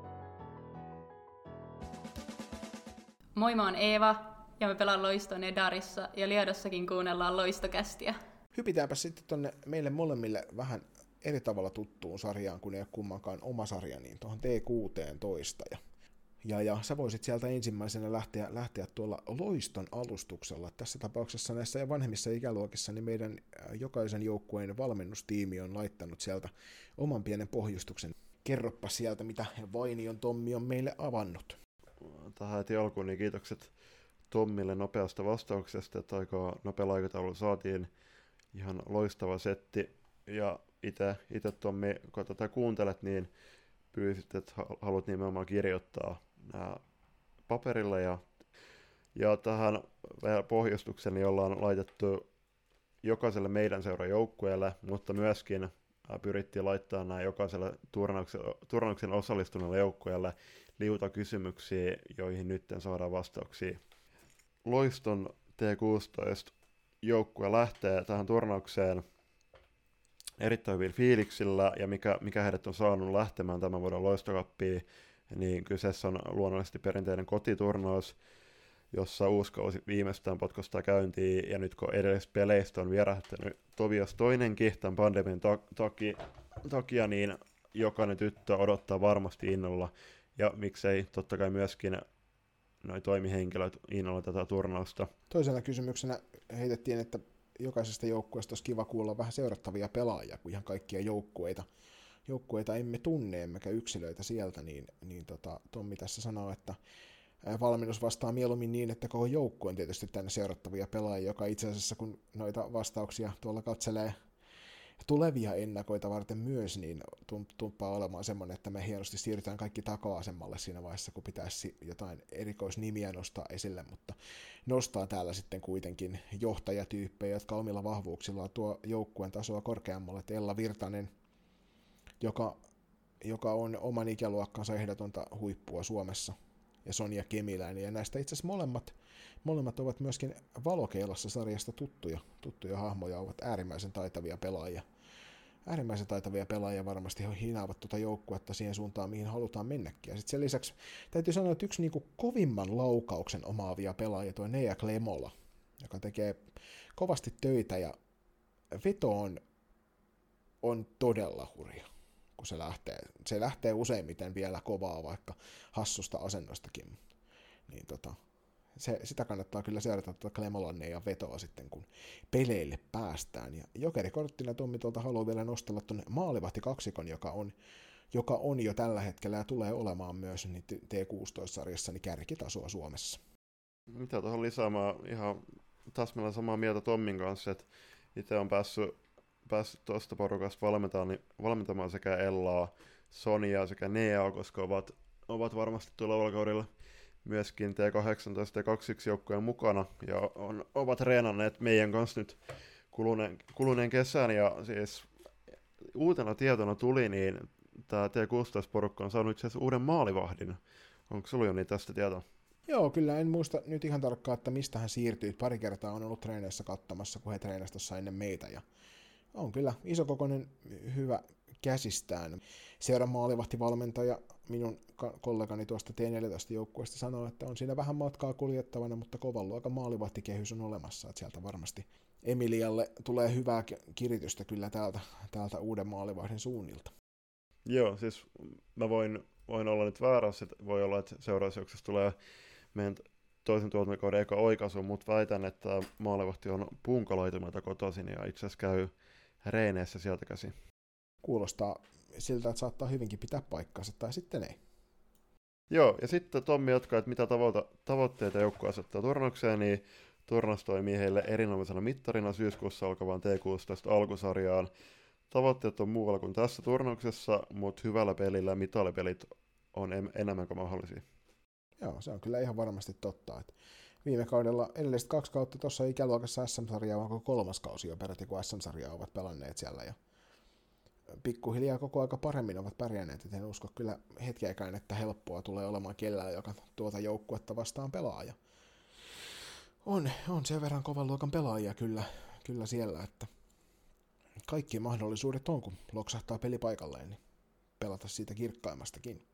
Moi, mä oon Eeva ja me pelaan Loiston Edarissa ja Liedossakin kuunnellaan Loistokästiä. Hypitäänpä sitten tonne meille molemmille vähän eri tavalla tuttuun sarjaan, kun ei ole kummankaan oma sarja, niin tuohon T16. Ja, ja, ja sä voisit sieltä ensimmäisenä lähteä, lähteä tuolla loiston alustuksella. Tässä tapauksessa näissä vanhemmissa ikäluokissa niin meidän äh, jokaisen joukkueen valmennustiimi on laittanut sieltä oman pienen pohjustuksen. Kerroppa sieltä, mitä Vainion Tommi on meille avannut. Tähän heti alkuun niin kiitokset Tommille nopeasta vastauksesta, että aika nopea aikataulu saatiin ihan loistava setti. Ja itse Tommi, kun tätä kuuntelet, niin pyysit, että haluat nimenomaan kirjoittaa nämä paperille ja, ja tähän pohjustuksen niin ollaan laitettu jokaiselle meidän seuran joukkueelle, mutta myöskin pyrittiin laittaa nämä jokaiselle turnauksen, turnauksen osallistuneelle joukkueelle liuta kysymyksiä, joihin nyt saadaan vastauksia. Loiston T16 joukkue lähtee tähän turnaukseen erittäin hyvin fiiliksillä, ja mikä, mikä heidät on saanut lähtemään tämän vuoden loistokappiin, niin kyseessä on luonnollisesti perinteinen kotiturnaus, jossa uusi kausi viimeistään potkostaa käyntiin, ja nyt kun edellisistä peleistä on vierähtänyt Tovias toinenkin tämän pandemian takia, takia, niin jokainen tyttö odottaa varmasti innolla, ja miksei totta kai myöskin noin toimihenkilöt innolla tätä turnausta. Toisena kysymyksenä heitettiin, että jokaisesta joukkueesta olisi kiva kuulla vähän seurattavia pelaajia, kun ihan kaikkia joukkueita, joukkueita emme tunne, emmekä yksilöitä sieltä, niin, niin tota, Tommi tässä sanoo, että valmennus vastaa mieluummin niin, että koko joukkue on tietysti tänne seurattavia pelaajia, joka itse asiassa kun noita vastauksia tuolla katselee tulevia ennakoita varten myös, niin tuppaa olemaan semmoinen, että me hienosti siirrytään kaikki taka-asemmalle siinä vaiheessa, kun pitäisi jotain erikoisnimiä nostaa esille, mutta nostaa täällä sitten kuitenkin johtajatyyppejä, jotka omilla vahvuuksillaan tuo joukkueen tasoa korkeammalle, Ella Virtanen, joka, joka on oman ikäluokkansa ehdotonta huippua Suomessa, ja Sonja Kemiläinen, ja näistä itse asiassa molemmat, molemmat ovat myöskin Valokeilassa sarjasta tuttuja, tuttuja hahmoja, ovat äärimmäisen taitavia pelaajia. Äärimmäisen taitavia pelaajia varmasti he hinaavat tuota joukkuetta siihen suuntaan, mihin halutaan mennäkin. Ja sitten sen lisäksi täytyy sanoa, että yksi niinku kovimman laukauksen omaavia pelaajia, tuo Nea Klemola, joka tekee kovasti töitä ja veto on, on todella hurja kun se lähtee. Se lähtee useimmiten vielä kovaa, vaikka hassusta asennostakin. Niin tota, se, sitä kannattaa kyllä seurata tuota Klemolanne ja vetoa sitten, kun peleille päästään. Ja jokerikorttina Tommi tuolta haluaa vielä nostella tuonne maalivahti kaksikon, joka on, joka on jo tällä hetkellä ja tulee olemaan myös niin T16-sarjassa niin kärkitasoa Suomessa. Mitä tuohon lisäämään ihan täsmälleen samaa mieltä Tommin kanssa, että itse on päässyt päässyt tuosta porukasta valmentamaan, niin valmentamaan sekä Ellaa, Sonia sekä Nea, koska ovat, ovat varmasti tulevalla kaudella myöskin T18 ja 21 joukkojen mukana ja on, ovat reenanneet meidän kanssa nyt kuluneen, kuluneen kesän ja siis uutena tietona tuli, niin tämä T16-porukka on saanut itse asiassa uuden maalivahdin. Onko sulla jo niin tästä tietoa? Joo, kyllä en muista nyt ihan tarkkaan, että mistä hän siirtyi. Pari kertaa on ollut treeneissä katsomassa, kun he treenasi ennen meitä. Ja on kyllä isokokoinen hyvä käsistään. Seuran maalivahtivalmentaja, minun kollegani tuosta T14-joukkueesta sanoo, että on siinä vähän matkaa kuljettavana, mutta kovan luokan maalivahtikehys on olemassa, että sieltä varmasti Emilialle tulee hyvää kiritystä kyllä täältä, täältä uuden maalivahdin suunnilta. Joo, siis mä voin, voin olla nyt väärässä, voi olla, että seuraavaksi tulee meidän toisen tuotantokauden eka oikaisu, mutta väitän, että maalivahti on punkalaitumalta kotoisin ja itse asiassa käy reeneissä sieltä käsin. Kuulostaa siltä, että saattaa hyvinkin pitää paikkansa, tai sitten ei. Joo, ja sitten Tommi jatkaa, että mitä tavoita, tavoitteita joukko asettaa turnaukseen, niin turnaus toimii heille erinomaisena mittarina syyskuussa alkavaan T16 alkusarjaan. Tavoitteet on muualla kuin tässä turnauksessa, mutta hyvällä pelillä mitalipelit on enemmän kuin mahdollisia. Joo, se on kyllä ihan varmasti totta. Että viime kaudella edelliset kaksi kautta tuossa ikäluokassa SM-sarjaa, vaan kolmas kausi jo peräti, kun SM-sarjaa ovat pelanneet siellä. Ja pikkuhiljaa koko aika paremmin ovat pärjänneet, et en usko kyllä hetkeäkään, että helppoa tulee olemaan kellään, joka tuota joukkuetta vastaan pelaaja. On, on sen verran kovan luokan pelaajia kyllä, kyllä siellä, että kaikki mahdollisuudet on, kun loksahtaa peli paikalleen, niin pelata siitä kirkkaimmastakin.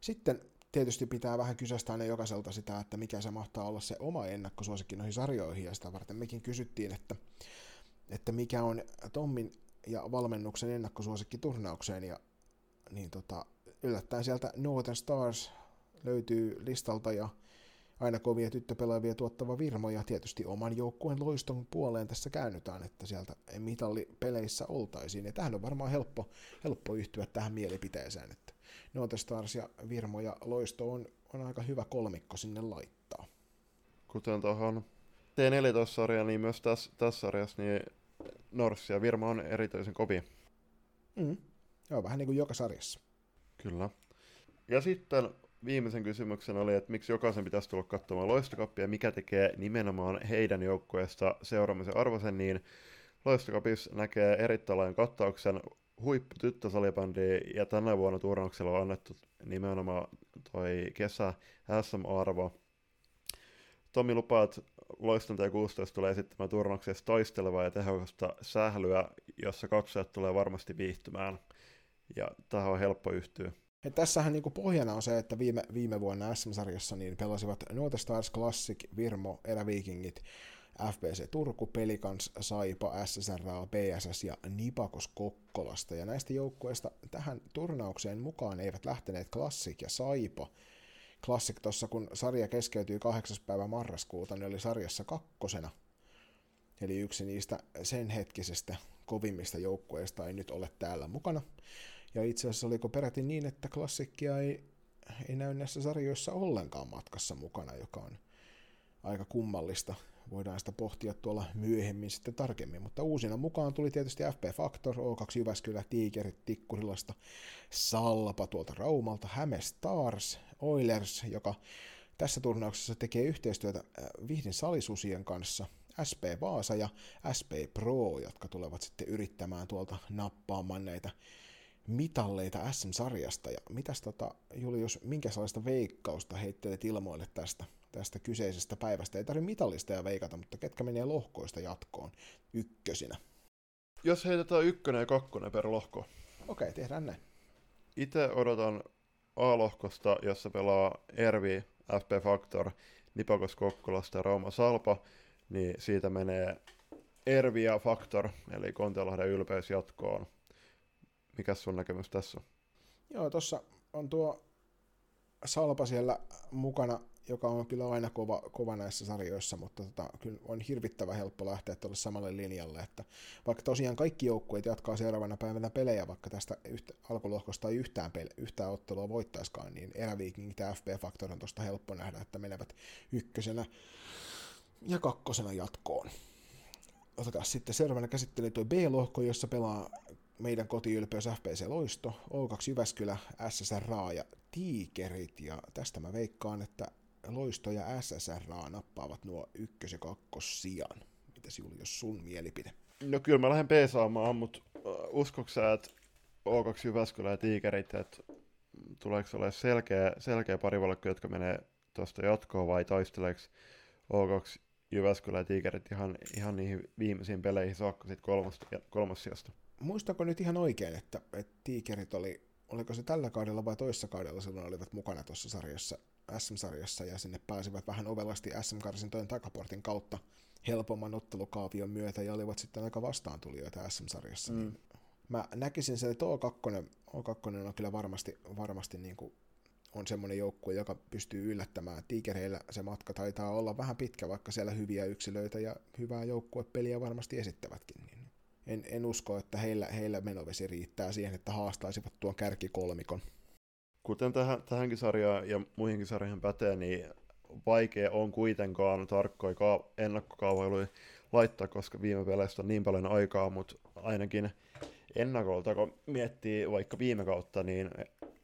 Sitten tietysti pitää vähän kysästä aina jokaiselta sitä, että mikä se mahtaa olla se oma ennakkosuosikki noihin sarjoihin, ja sitä varten mekin kysyttiin, että, että mikä on Tommin ja valmennuksen ennakkosuosikki turnaukseen, ja niin tota, yllättäen sieltä Northern Stars löytyy listalta, ja aina kovia tyttöpelaavia tuottava Virmo, ja tietysti oman joukkueen loiston puoleen tässä käännytään, että sieltä mitallipeleissä oltaisiin, ja tähän on varmaan helppo, helppo yhtyä tähän mielipiteeseen, että Stars ja Virmo ja Loisto on, on aika hyvä kolmikko sinne laittaa. Kuten tuohon T14-sarja, niin myös tässä, tässä sarjassa niin Norssi ja Virmo on erityisen kovia. Mm. Joo, vähän niin kuin joka sarjassa. Kyllä. Ja sitten viimeisen kysymyksen oli, että miksi jokaisen pitäisi tulla katsomaan loistokappia ja mikä tekee nimenomaan heidän joukkueesta seuraamisen arvoisen, niin Loistokapissa näkee erittäin laajan kattauksen huipputyttösalibändiä ja tänä vuonna turnauksella on annettu nimenomaan toi kesä SM-arvo. Tomi lupaa, että Loiston T16 tulee esittämään turnauksessa taistelevaa ja tehokasta sählyä, jossa katsojat tulee varmasti viihtymään. Ja tähän on helppo yhtyä. Ja tässähän niin pohjana on se, että viime, viime vuonna SM-sarjassa niin pelasivat Northern Stars Classic, Virmo, Eräviikingit, FBC Turku, Pelikans, Saipa, SSRA, PSS ja Nipakos Kokkolasta. Ja näistä joukkueista tähän turnaukseen mukaan eivät lähteneet Classic ja Saipa. Classic tuossa, kun sarja keskeytyi 8. päivä marraskuuta, niin oli sarjassa kakkosena. Eli yksi niistä sen hetkisestä kovimmista joukkueista ei nyt ole täällä mukana. Ja itse asiassa oliko peräti niin, että klassikkia ei, ei näy näissä sarjoissa ollenkaan matkassa mukana, joka on aika kummallista voidaan sitä pohtia tuolla myöhemmin sitten tarkemmin, mutta uusina mukaan tuli tietysti FP Factor, O2 Jyväskylä, Tiikerit, Tikkurilasta, Salpa tuolta Raumalta, Häme Stars, Oilers, joka tässä turnauksessa tekee yhteistyötä äh, Vihdin salisusien kanssa, SP Vaasa ja SP Pro, jotka tulevat sitten yrittämään tuolta nappaamaan näitä mitalleita SM-sarjasta. Ja mitäs tota, Julius, minkä sellaista veikkausta heittelet ilmoille tästä tästä kyseisestä päivästä. Ei tarvitse mitallista ja veikata, mutta ketkä menee lohkoista jatkoon ykkösinä? Jos heitetään ykkönen ja kakkonen per lohko. Okei, tehdään näin. Itse odotan A-lohkosta, jossa pelaa Ervi, FP Factor, Nipakos Kokkolasta ja Rauma Salpa, niin siitä menee Ervi ja Factor, eli Kontiolahden ylpeys jatkoon. Mikäs sun näkemys tässä on? Joo, tuossa on tuo Salpa siellä mukana joka on kyllä aina kova, kova näissä sarjoissa, mutta tota, kyllä on hirvittävän helppo lähteä tuolle samalle linjalle, että vaikka tosiaan kaikki joukkueet jatkaa seuraavana päivänä pelejä, vaikka tästä yhtä, alkulohkosta ei yhtään, pele, yhtään ottelua voittaiskaan, niin eräviikingit ja FB Factor on tuosta helppo nähdä, että menevät ykkösenä ja kakkosena jatkoon. Otetaan sitten seuraavana käsittely tuo B-lohko, jossa pelaa meidän kotiylpeys FPC Loisto, O2 Jyväskylä, SSR ja Tiikerit, ja tästä mä veikkaan, että Loisto ja SSR nappaavat nuo ykkös- ja kakkossijan. Mitäs Julius, sun mielipide? No kyllä mä lähden peesaamaan, mutta uskoks sä, että O2 Jyväskylä ja Tiikerit, että tuleeko ole selkeä, selkeä parivalkko, jotka menee tuosta jatkoon vai taisteleeko O2 Jyväskylä ja Tiikerit ihan, ihan niihin viimeisiin peleihin saakka sit kolmas, kolmas sijasta. Muistanko nyt ihan oikein, että, että Tiikerit oli, oliko se tällä kaudella vai toissa kaudella silloin olivat mukana tuossa sarjassa, SM-sarjassa ja sinne pääsivät vähän ovelasti SM-karsintojen takaportin kautta helpomman ottelukaavion myötä ja olivat sitten aika vastaantulijoita SM-sarjassa. Mm. Niin mä näkisin sen, että O2, O2 on kyllä varmasti, varmasti niin kuin on semmoinen joukkue, joka pystyy yllättämään. Tiikereillä se matka taitaa olla vähän pitkä, vaikka siellä hyviä yksilöitä ja hyvää joukkuepeliä varmasti esittävätkin. Niin en, en usko, että heillä, heillä menovesi riittää siihen, että haastaisivat tuon kärkikolmikon. Kuten tähän, tähänkin sarjaan ja muihinkin sarjoihin pätee, niin vaikea on kuitenkaan tarkkoja ka- ennakkokaavailuja laittaa, koska viime peleistä on niin paljon aikaa, mutta ainakin ennakolta, kun miettii vaikka viime kautta, niin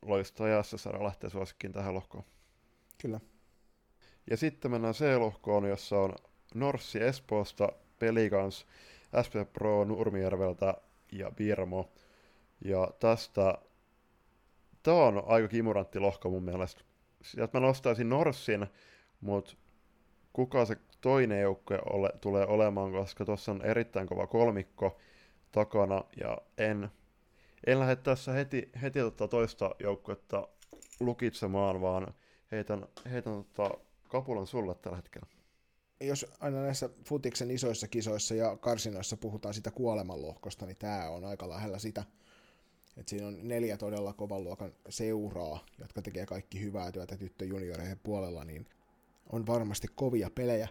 loistajassa saada lähteä suosikkiin tähän lohkoon. Kyllä. Ja sitten mennään C-lohkoon, jossa on Norssi Espoosta, Pelikans, SP Pro Nurmijärveltä ja Virmo. Ja tästä, tämä on aika kimurantti lohko mun mielestä. Sieltä mä nostaisin Norssin, mutta kuka se toinen joukkue ole, tulee olemaan, koska tuossa on erittäin kova kolmikko takana, ja en, en lähde tässä heti, heti tota toista joukkuetta lukitsemaan, vaan heitän, heitän tota kapulan sulle tällä hetkellä. Jos aina näissä futiksen isoissa kisoissa ja karsinoissa puhutaan sitä kuolemanlohkosta, niin tämä on aika lähellä sitä. Et siinä on neljä todella kovan luokan seuraa, jotka tekee kaikki hyvää työtä tyttöjunioreiden puolella, niin on varmasti kovia pelejä.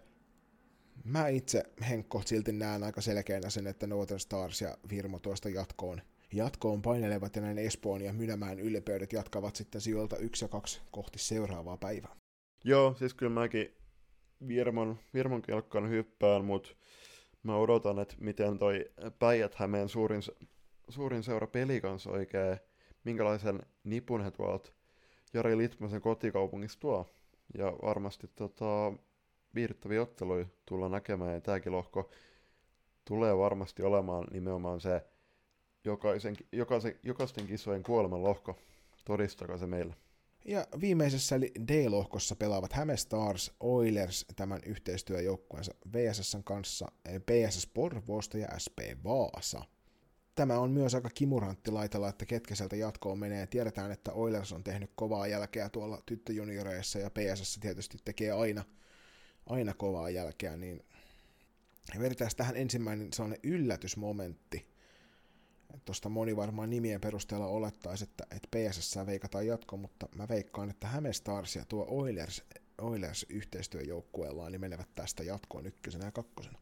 Mä itse, Henkko, silti näen aika selkeänä sen, että Northern Stars ja Virmo tuosta jatkoon, jatkoon painelevat ja näin Espoon ja Mynämään ylipeydet jatkavat sitten sijoilta 1 ja 2 kohti seuraavaa päivää. Joo, siis kyllä mäkin Virmon, Virmon kelkkaan hyppään, mutta mä odotan, että miten toi Päijät-Hämeen suurin, suurin seura peli kanssa oikein, minkälaisen nipun he tuolta Jari Litmasen kotikaupungista tuo. Ja varmasti tota, viihdyttäviä otteluja tullaan näkemään, ja tämäkin lohko tulee varmasti olemaan nimenomaan se jokaisen, jokaisen, jokaisten kisojen kuoleman lohko. Todistakaa se meille. Ja viimeisessä eli D-lohkossa pelaavat Häme Stars Oilers tämän yhteistyöjoukkueensa VSSn kanssa, PSS Porvoosta ja SP Vaasa. Tämä on myös aika kimurantti laitella, että ketkä sieltä jatkoon menee. Tiedetään, että Oilers on tehnyt kovaa jälkeä tuolla tyttöjunioreissa ja PSS tietysti tekee aina, aina kovaa jälkeä, niin vedetään tähän ensimmäinen sellainen yllätysmomentti. Tuosta moni varmaan nimien perusteella olettaisi, että, että PSS veikataan jatko, mutta mä veikkaan, että Häme Stars ja tuo Oilers, Oilers yhteistyöjoukkueellaan niin menevät tästä jatkoon ykkösenä ja kakkosena.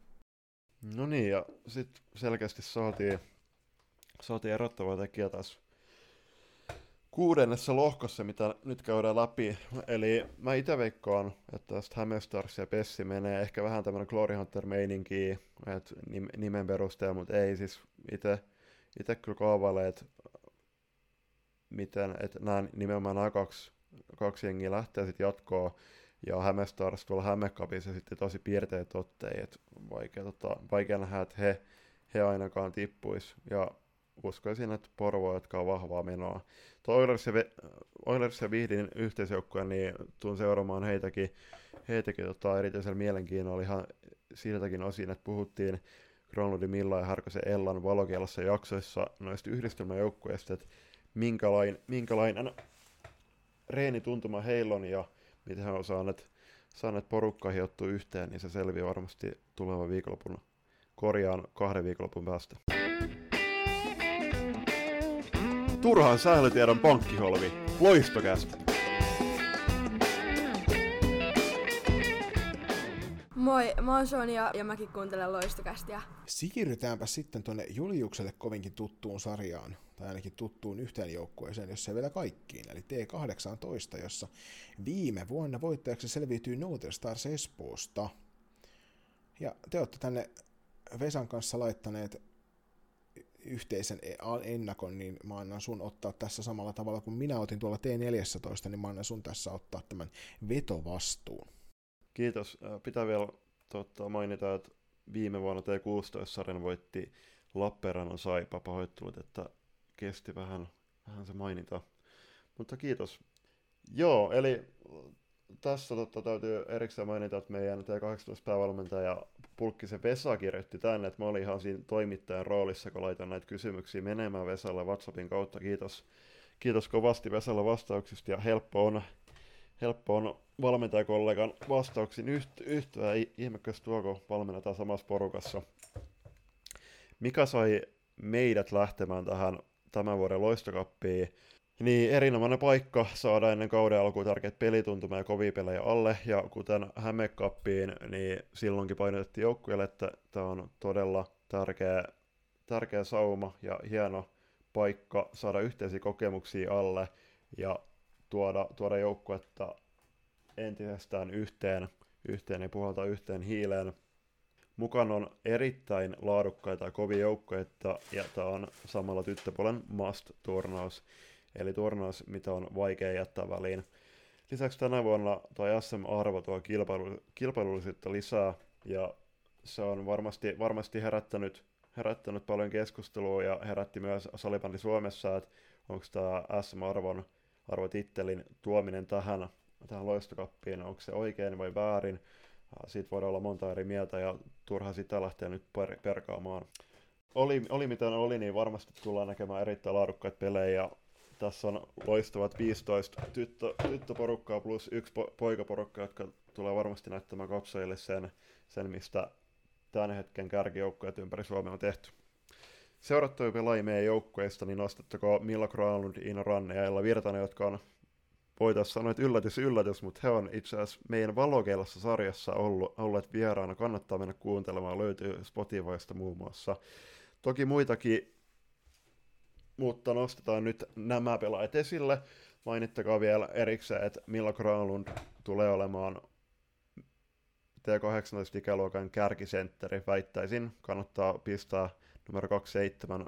No niin, ja sitten selkeästi saatiin, saatiin erottava tekijä taas kuudennessa lohkossa, mitä nyt käydään läpi. Eli mä itse veikkaan, että tästä Hammerstars ja Pessi menee ehkä vähän tämmöinen Glory Hunter-meininki, että nimen perusteella, mutta ei siis itse itse kyllä kaavailee, että miten, että nämä nimenomaan nämä kaksi, kaksi jengiä lähtee sitten jatkoon, ja Hämestars tuolla Hämekapissa sitten tosi piirteet ottei, että vaikea, tota, vaikea nähdä, että he, he ainakaan tippuis, ja uskoisin, että Porvo jatkaa vahvaa menoa. Tuo Oilers ja, Vihdin yhteisjoukkue, niin tuun seuraamaan heitäkin, heitäkin tota, erityisellä mielenkiinnolla ihan siltäkin osin, että puhuttiin Granlundin Milla ja Harkosen Ellan valokielassa jaksoissa noista yhdistelmäjoukkueista, että minkälainen, minkälainen reenituntuma heillä on ja miten he on saaneet, saaneet porukkaa hiottua yhteen, niin se selviää varmasti tulevan viikonlopun korjaan kahden viikonlopun päästä. Turhaan sählytiedon pankkiholvi. Loistokästä! Moi, mä oon Sonja ja mäkin kuuntelen loistokästiä. Siirrytäänpä sitten tuonne Juliukselle kovinkin tuttuun sarjaan, tai ainakin tuttuun yhteen joukkueeseen, jos ei vielä kaikkiin, eli T18, jossa viime vuonna voittajaksi selviytyi Northern Stars Espoosta. Ja te olette tänne Vesan kanssa laittaneet yhteisen ennakon, niin mä annan sun ottaa tässä samalla tavalla kuin minä otin tuolla T14, niin mä annan sun tässä ottaa tämän vetovastuun. Kiitos. Pitää vielä totta, mainita, että viime vuonna T16-sarjan voitti Lappeenrannan Saipa. Pahoittelut, että kesti vähän, vähän se mainita. Mutta kiitos. Joo, eli tässä totta, täytyy erikseen mainita, että meidän T18-päävalmentaja Pulkkisen Vesa kirjoitti tänne, että mä olin ihan siinä toimittajan roolissa, kun laitan näitä kysymyksiä menemään Vesalle WhatsAppin kautta. Kiitos, kiitos kovasti Vesalle vastauksista ja helppo on, helppo on valmentajakollegan vastauksiin yht, yhtyä. Ihmekäs tuoko valmennetaan samassa porukassa. Mikä sai meidät lähtemään tähän tämän vuoden loistokappiin? Niin, erinomainen paikka saada ennen kauden alkuun tärkeät pelituntumaa ja kovia pelejä alle, ja kuten Hämekappiin, niin silloinkin painotettiin joukkueelle, että tämä on todella tärkeä, tärkeä sauma ja hieno paikka saada yhteisiä kokemuksia alle ja tuoda, tuoda joukkuetta entisestään yhteen, yhteen ja puhaltaa yhteen hiileen. Mukana on erittäin laadukkaita ja kovia joukkoita, ja tämä on samalla tyttöpuolen must-turnaus eli turnaus, mitä on vaikea jättää väliin. Lisäksi tänä vuonna tuo SM-arvo tuo kilpailu, kilpailullisuutta lisää, ja se on varmasti, varmasti herättänyt, herättänyt paljon keskustelua ja herätti myös salibändi Suomessa, että onko tämä SM-arvon arvotittelin tuominen tähän, tähän loistokappiin, onko se oikein vai väärin. Siitä voidaan olla monta eri mieltä ja turha sitä lähteä nyt per- perkaamaan. Oli, oli mitä oli, niin varmasti tullaan näkemään erittäin laadukkaita pelejä tässä on loistavat 15 tyttö, tyttöporukkaa plus yksi po, poikaporukka, jotka tulee varmasti näyttämään katsojille sen, sen mistä tämän hetken kärkijoukkueet ympäri Suomea on tehty. Seurattavia pelaajia meidän joukkueista, niin nostettako Milla Granlund, Iina Ranne ja Ella Virtanen, jotka on voitaisiin sanoa, että yllätys, yllätys, mutta he on itse asiassa meidän valokeilassa sarjassa ollut, olleet vieraana. Kannattaa mennä kuuntelemaan, löytyy Spotifysta muun muassa. Toki muitakin mutta nostetaan nyt nämä pelaajat esille. Mainittakaa vielä erikseen, että Milla Granlund tulee olemaan T18-ikäluokan kärkisentteri, väittäisin. Kannattaa pistää numero 27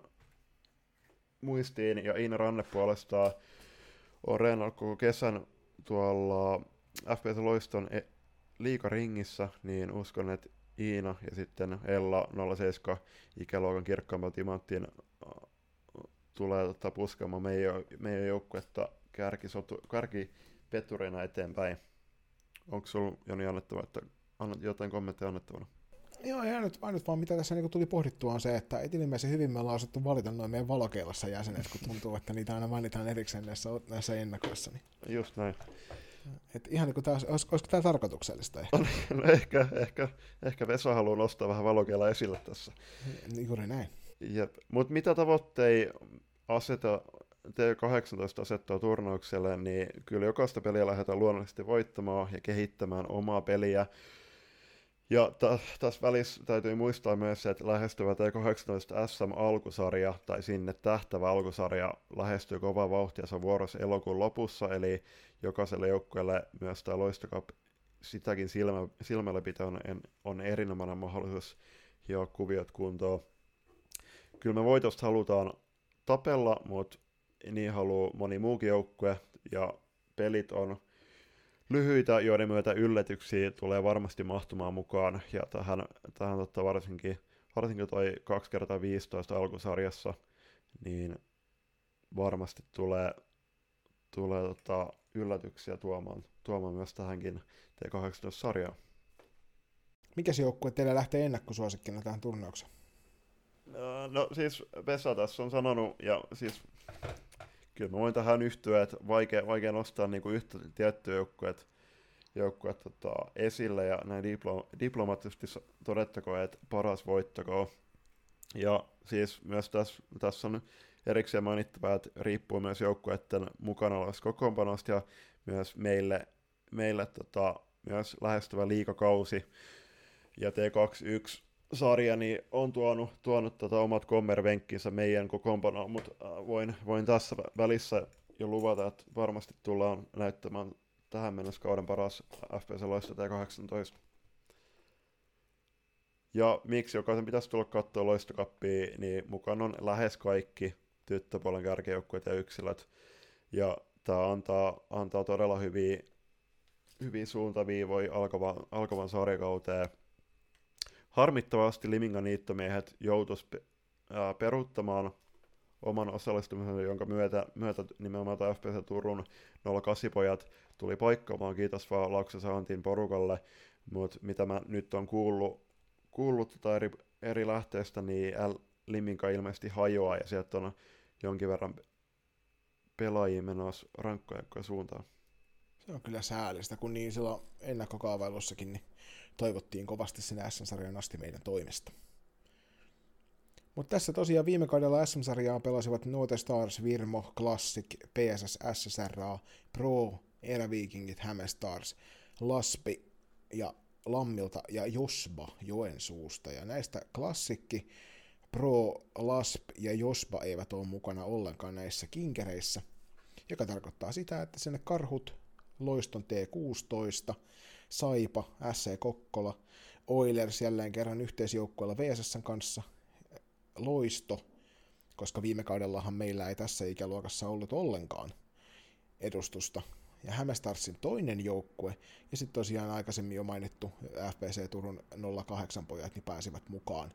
muistiin. Ja Iina Ranne puolestaan on reenannut koko kesän tuolla FPS Loiston e- liikaringissä, niin uskon, että Iina ja sitten Ella 07 ikäluokan kirkkaamman timanttiin tulee tota, puskemaan meidän, meidän joukkuetta kärkisotu, kärkipeturina eteenpäin. Onko sulla Joni annettava, että annat jotain kommentteja annettavana? Joo, ja nyt, ainut vaan mitä tässä niin tuli pohdittua on se, että et ilmeisesti hyvin me ollaan osattu valita noin meidän valokeilassa jäsenet, kun tuntuu, että niitä aina mainitaan erikseen näissä, näissä ennakoissa. Niin. Just näin. Et ihan niin kuin tämä, olisiko, olisiko tämä tarkoituksellista ehkä? On, no ehkä, ehkä, ehkä Vesa haluaa nostaa vähän valokeilla esille tässä. Niin, juuri näin. Mutta mitä tavoitteita aseta, T18 asettaa turnaukselle, niin kyllä jokaista peliä lähdetään luonnollisesti voittamaan ja kehittämään omaa peliä. Ja tässä välissä täytyy muistaa myös, että lähestyvä T18 SM-alkusarja tai sinne tähtävä alkusarja lähestyy kovaa vauhtia, se vuorossa elokuun lopussa, eli jokaiselle joukkueelle myös tämä Loistokap sitäkin silmä, silmällä pitää on, on erinomainen mahdollisuus hioa kuviot kuntoon. Kyllä me voitosta halutaan tapella, mutta niin haluaa moni muukin joukkue, ja pelit on lyhyitä, joiden myötä yllätyksiä tulee varmasti mahtumaan mukaan, ja tähän, tähän totta varsinkin, varsinkin toi 2 kertaa 15 alkusarjassa, niin varmasti tulee, tulee tota yllätyksiä tuomaan, tuomaan myös tähänkin T18-sarjaan. Mikä se joukkue teille lähtee ennakkosuosikkina tähän turnaukseen? No siis Vesa tässä on sanonut, ja siis kyllä mä voin tähän yhtyä, että vaikea, vaikea nostaa niinku yhtä tiettyä joukkueet joukkueet tota, esille, ja näin diplo, diplomaattisesti todettakoon, että paras voittako. Ja siis myös tässä, tässä on erikseen mainittava, että riippuu myös joukkueiden mukana olevasta kokoonpanosta ja myös meille, meille tota, myös lähestyvä liikakausi ja T21 sarja niin on tuonut, tuonut tota omat kommervenkkinsä meidän kokoonpanoon, mutta äh, voin, voin tässä välissä jo luvata, että varmasti tullaan näyttämään tähän mennessä kauden paras FPS Loista T18. Ja miksi jokaisen pitäisi tulla katsoa loistokappia, niin mukana on lähes kaikki tyttöpuolen kärkijoukkueet ja yksilöt. Ja tämä antaa, antaa todella hyviä, hyviä suuntaviivoja alkavan, alkavan sarjakauteen Harmittavasti Limingan niittomiehet joutuis peruuttamaan oman osallistumisen, jonka myötä, myötä nimenomaan tämä FPC Turun 08-pojat tuli paikkaamaan, kiitos vaan Lauksen Saantin porukalle, mutta mitä mä nyt on kuullut, kuullut tota eri, eri lähteistä, niin L Liminka ilmeisesti hajoaa ja sieltä on jonkin verran pelaajia menossa rankkojen suuntaan. Se on kyllä säällistä, kun niin silloin ennakkokaavailussakin niin toivottiin kovasti sinne SM-sarjan asti meidän toimesta. Mutta tässä tosiaan viime kaudella SM-sarjaa pelasivat Note Stars, Virmo, Classic, PSS, SSRA, Pro, Eräviikingit, Häme Stars, Laspi ja Lammilta ja Josba Joensuusta. Ja näistä klassikki, Pro, Lasp ja Josba eivät ole mukana ollenkaan näissä kinkereissä, joka tarkoittaa sitä, että sinne karhut, Loiston T16, Saipa, SC Kokkola, Oilers jälleen kerran yhteisjoukkueella VSSn kanssa, Loisto, koska viime kaudellahan meillä ei tässä ikäluokassa ollut ollenkaan edustusta, ja Hämestarsin toinen joukkue, ja sitten tosiaan aikaisemmin jo mainittu FPC Turun 08 pojat, niin pääsivät mukaan.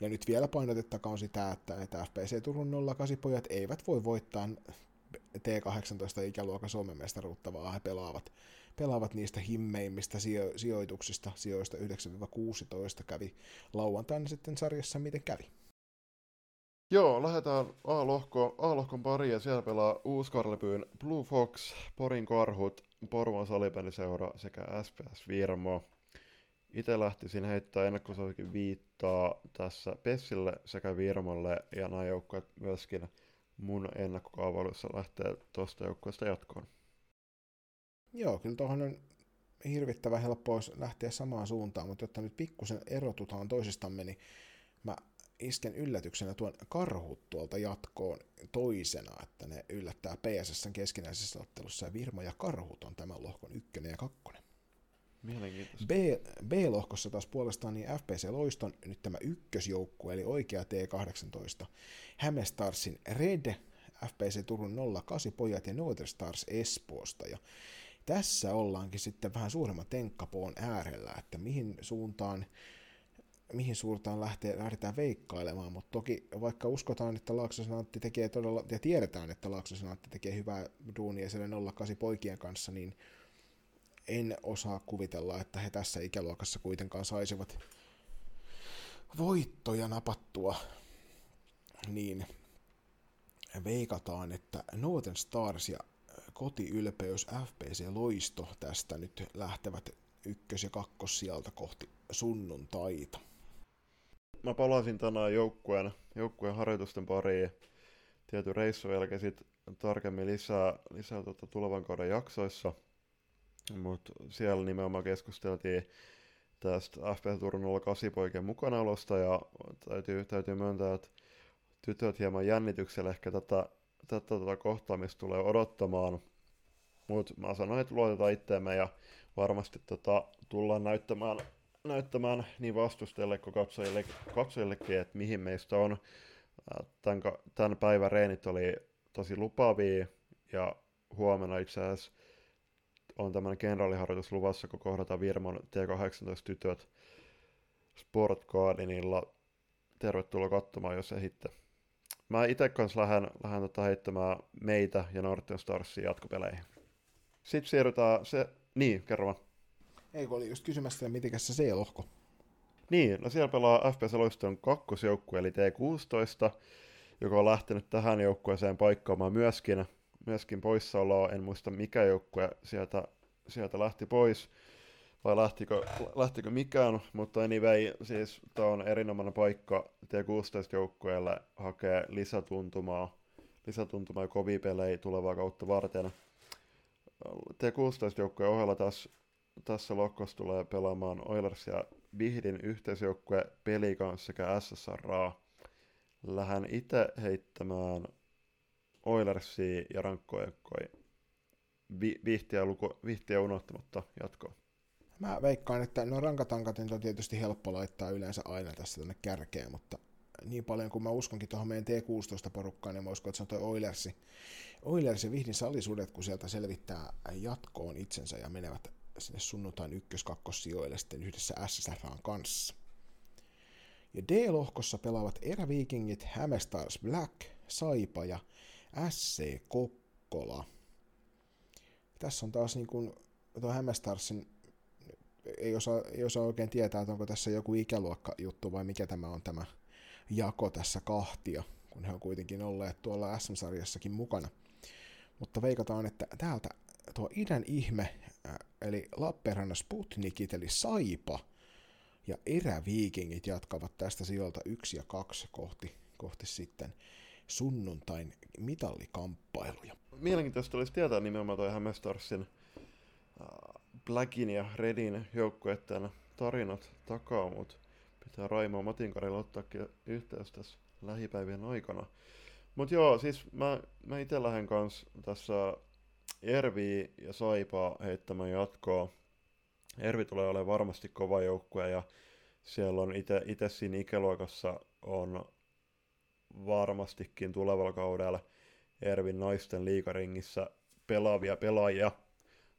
Ja nyt vielä painotettakaan sitä, että, että FPC Turun 08 pojat eivät voi voittaa T18-ikäluokan Suomen mestaruutta, vaan he pelaavat, pelaavat niistä himmeimmistä sijo- sijoituksista, sijoista 9-16 kävi lauantaina sitten sarjassa, miten kävi. Joo, lähdetään A-lohko, A-lohkon pariin ja siellä pelaa Uuskarlepyyn Blue Fox, Porin Karhut, Porvoon salipeliseura sekä SPS Virmo. Itse lähtisin heittää ennakkosuosikin viittaa tässä Pessille sekä Virmolle ja nämä joukkueet myöskin mun ennakkokaavailussa lähtee tuosta joukkueesta jatkoon. Joo, kyllä tuohon on hirvittävän helppo lähteä samaan suuntaan, mutta jotta nyt pikkusen erotutaan toisistamme, niin mä isken yllätyksenä tuon karhut tuolta jatkoon toisena, että ne yllättää PSSn keskinäisessä ottelussa ja Virma ja karhut on tämän lohkon ykkönen ja kakkonen. Mielenkiintoista. B, B-lohkossa taas puolestaan niin FPC Loiston nyt tämä ykkösjoukkue, eli oikea T18, Hämestarsin Red, FPC Turun 08 pojat ja Northern Stars Espoosta. Ja tässä ollaankin sitten vähän suuremman tenkkapoon äärellä, että mihin suuntaan mihin suuntaan lähtee, lähdetään veikkailemaan, mutta toki vaikka uskotaan, että Laaksosen Antti tekee todella, ja tiedetään, että Laaksosen Antti tekee hyvää duunia siellä 08 poikien kanssa, niin en osaa kuvitella, että he tässä ikäluokassa kuitenkaan saisivat voittoja napattua, niin veikataan, että Northern Stars ja kotiylpeys FPC Loisto tästä nyt lähtevät ykkös- ja kakkossijalta kohti sunnuntaita. Mä palasin tänään joukkueen, joukkueen harjoitusten pariin. Tietty reissu jälkeen sit tarkemmin lisää, lisää tota tulevan kauden jaksoissa – mutta siellä nimenomaan keskusteltiin tästä FP Turun 08 poikien mukanaolosta ja täytyy, täytyy myöntää, että tytöt hieman jännityksellä ehkä tätä, tätä, tätä kohtaamista tulee odottamaan. Mutta mä sanoin, että luotetaan itteemme ja varmasti tota, tullaan näyttämään, näyttämään niin vastustajille kuin katsojille, katsojillekin, että mihin meistä on. Tämän, tämän päivän reenit oli tosi lupaavia ja huomenna itse asiassa on tämmöinen kenraaliharjoitus luvassa, kun kohdataan Virmon T18-tytöt Sport Gardenilla. Tervetuloa katsomaan, jos ehitte. Mä itse kanssa lähden, lähden tota heittämään meitä ja Northern Starsin jatkopeleihin. Sitten siirrytään se... Niin, kerro vaan. Ei, kun oli just kysymässä, miten se C-lohko. Niin, no siellä pelaa FPS Loiston kakkosjoukkue, eli T16, joka on lähtenyt tähän joukkueeseen paikkaamaan myöskin myöskin poissaoloa. En muista mikä joukkue sieltä, sieltä lähti pois vai lähtikö, lähtikö mikään, mutta anyway, siis tämä on erinomainen paikka T16-joukkueelle hakea lisätuntumaa, lisätuntumaa ja kovia pelejä tulevaa kautta varten. T16-joukkueen ohella tässä, tässä lohkossa tulee pelaamaan Oilers ja Vihdin yhteisjoukkue Pelikans sekä SSR. Lähden itse heittämään Oilersia ja rankkojenkkoi vi- vihtiä, luku, vihtiä unohtamatta jatkoa. Mä veikkaan, että no rankatankat on tietysti helppo laittaa yleensä aina tässä tänne kärkeen, mutta niin paljon kuin mä uskonkin tuohon meidän T16-porukkaan, niin mä uskon, että se on toi Oilersi. Oilersi Vihdin salisuudet, kun sieltä selvittää jatkoon itsensä ja menevät sinne sunnuntain ykkös-kakkossijoille sitten yhdessä SSRan kanssa. Ja D-lohkossa pelaavat Eräviikingit, Hämestars Black, Saipa ja SC Kokkola. Tässä on taas niin kuin tuo Hämestarsin ei osaa, ei osaa oikein tietää, että onko tässä joku ikäluokka juttu vai mikä tämä on tämä jako tässä kahtia, kun he on kuitenkin olleet tuolla SM-sarjassakin mukana. Mutta veikataan, että täältä tuo idän ihme, eli Lappeenrannan Sputnikit, eli Saipa ja eräviikingit jatkavat tästä sijoilta yksi ja kaksi kohti, kohti sitten sunnuntain mitallikamppailuja. Mielenkiintoista olisi tietää nimenomaan toi Hämestarsin Blackin ja Redin joukkueiden tarinat takaa, mutta pitää Raimo Matinkarilla ottaa yhteys tässä lähipäivien aikana. Mutta joo, siis mä, mä itse lähden kanssa tässä Ervi ja Saipa heittämään jatkoa. Ervi tulee olemaan varmasti kova joukkue ja siellä on itse siinä ikäluokassa on varmastikin tulevalla kaudella Ervin naisten liikaringissä pelaavia pelaajia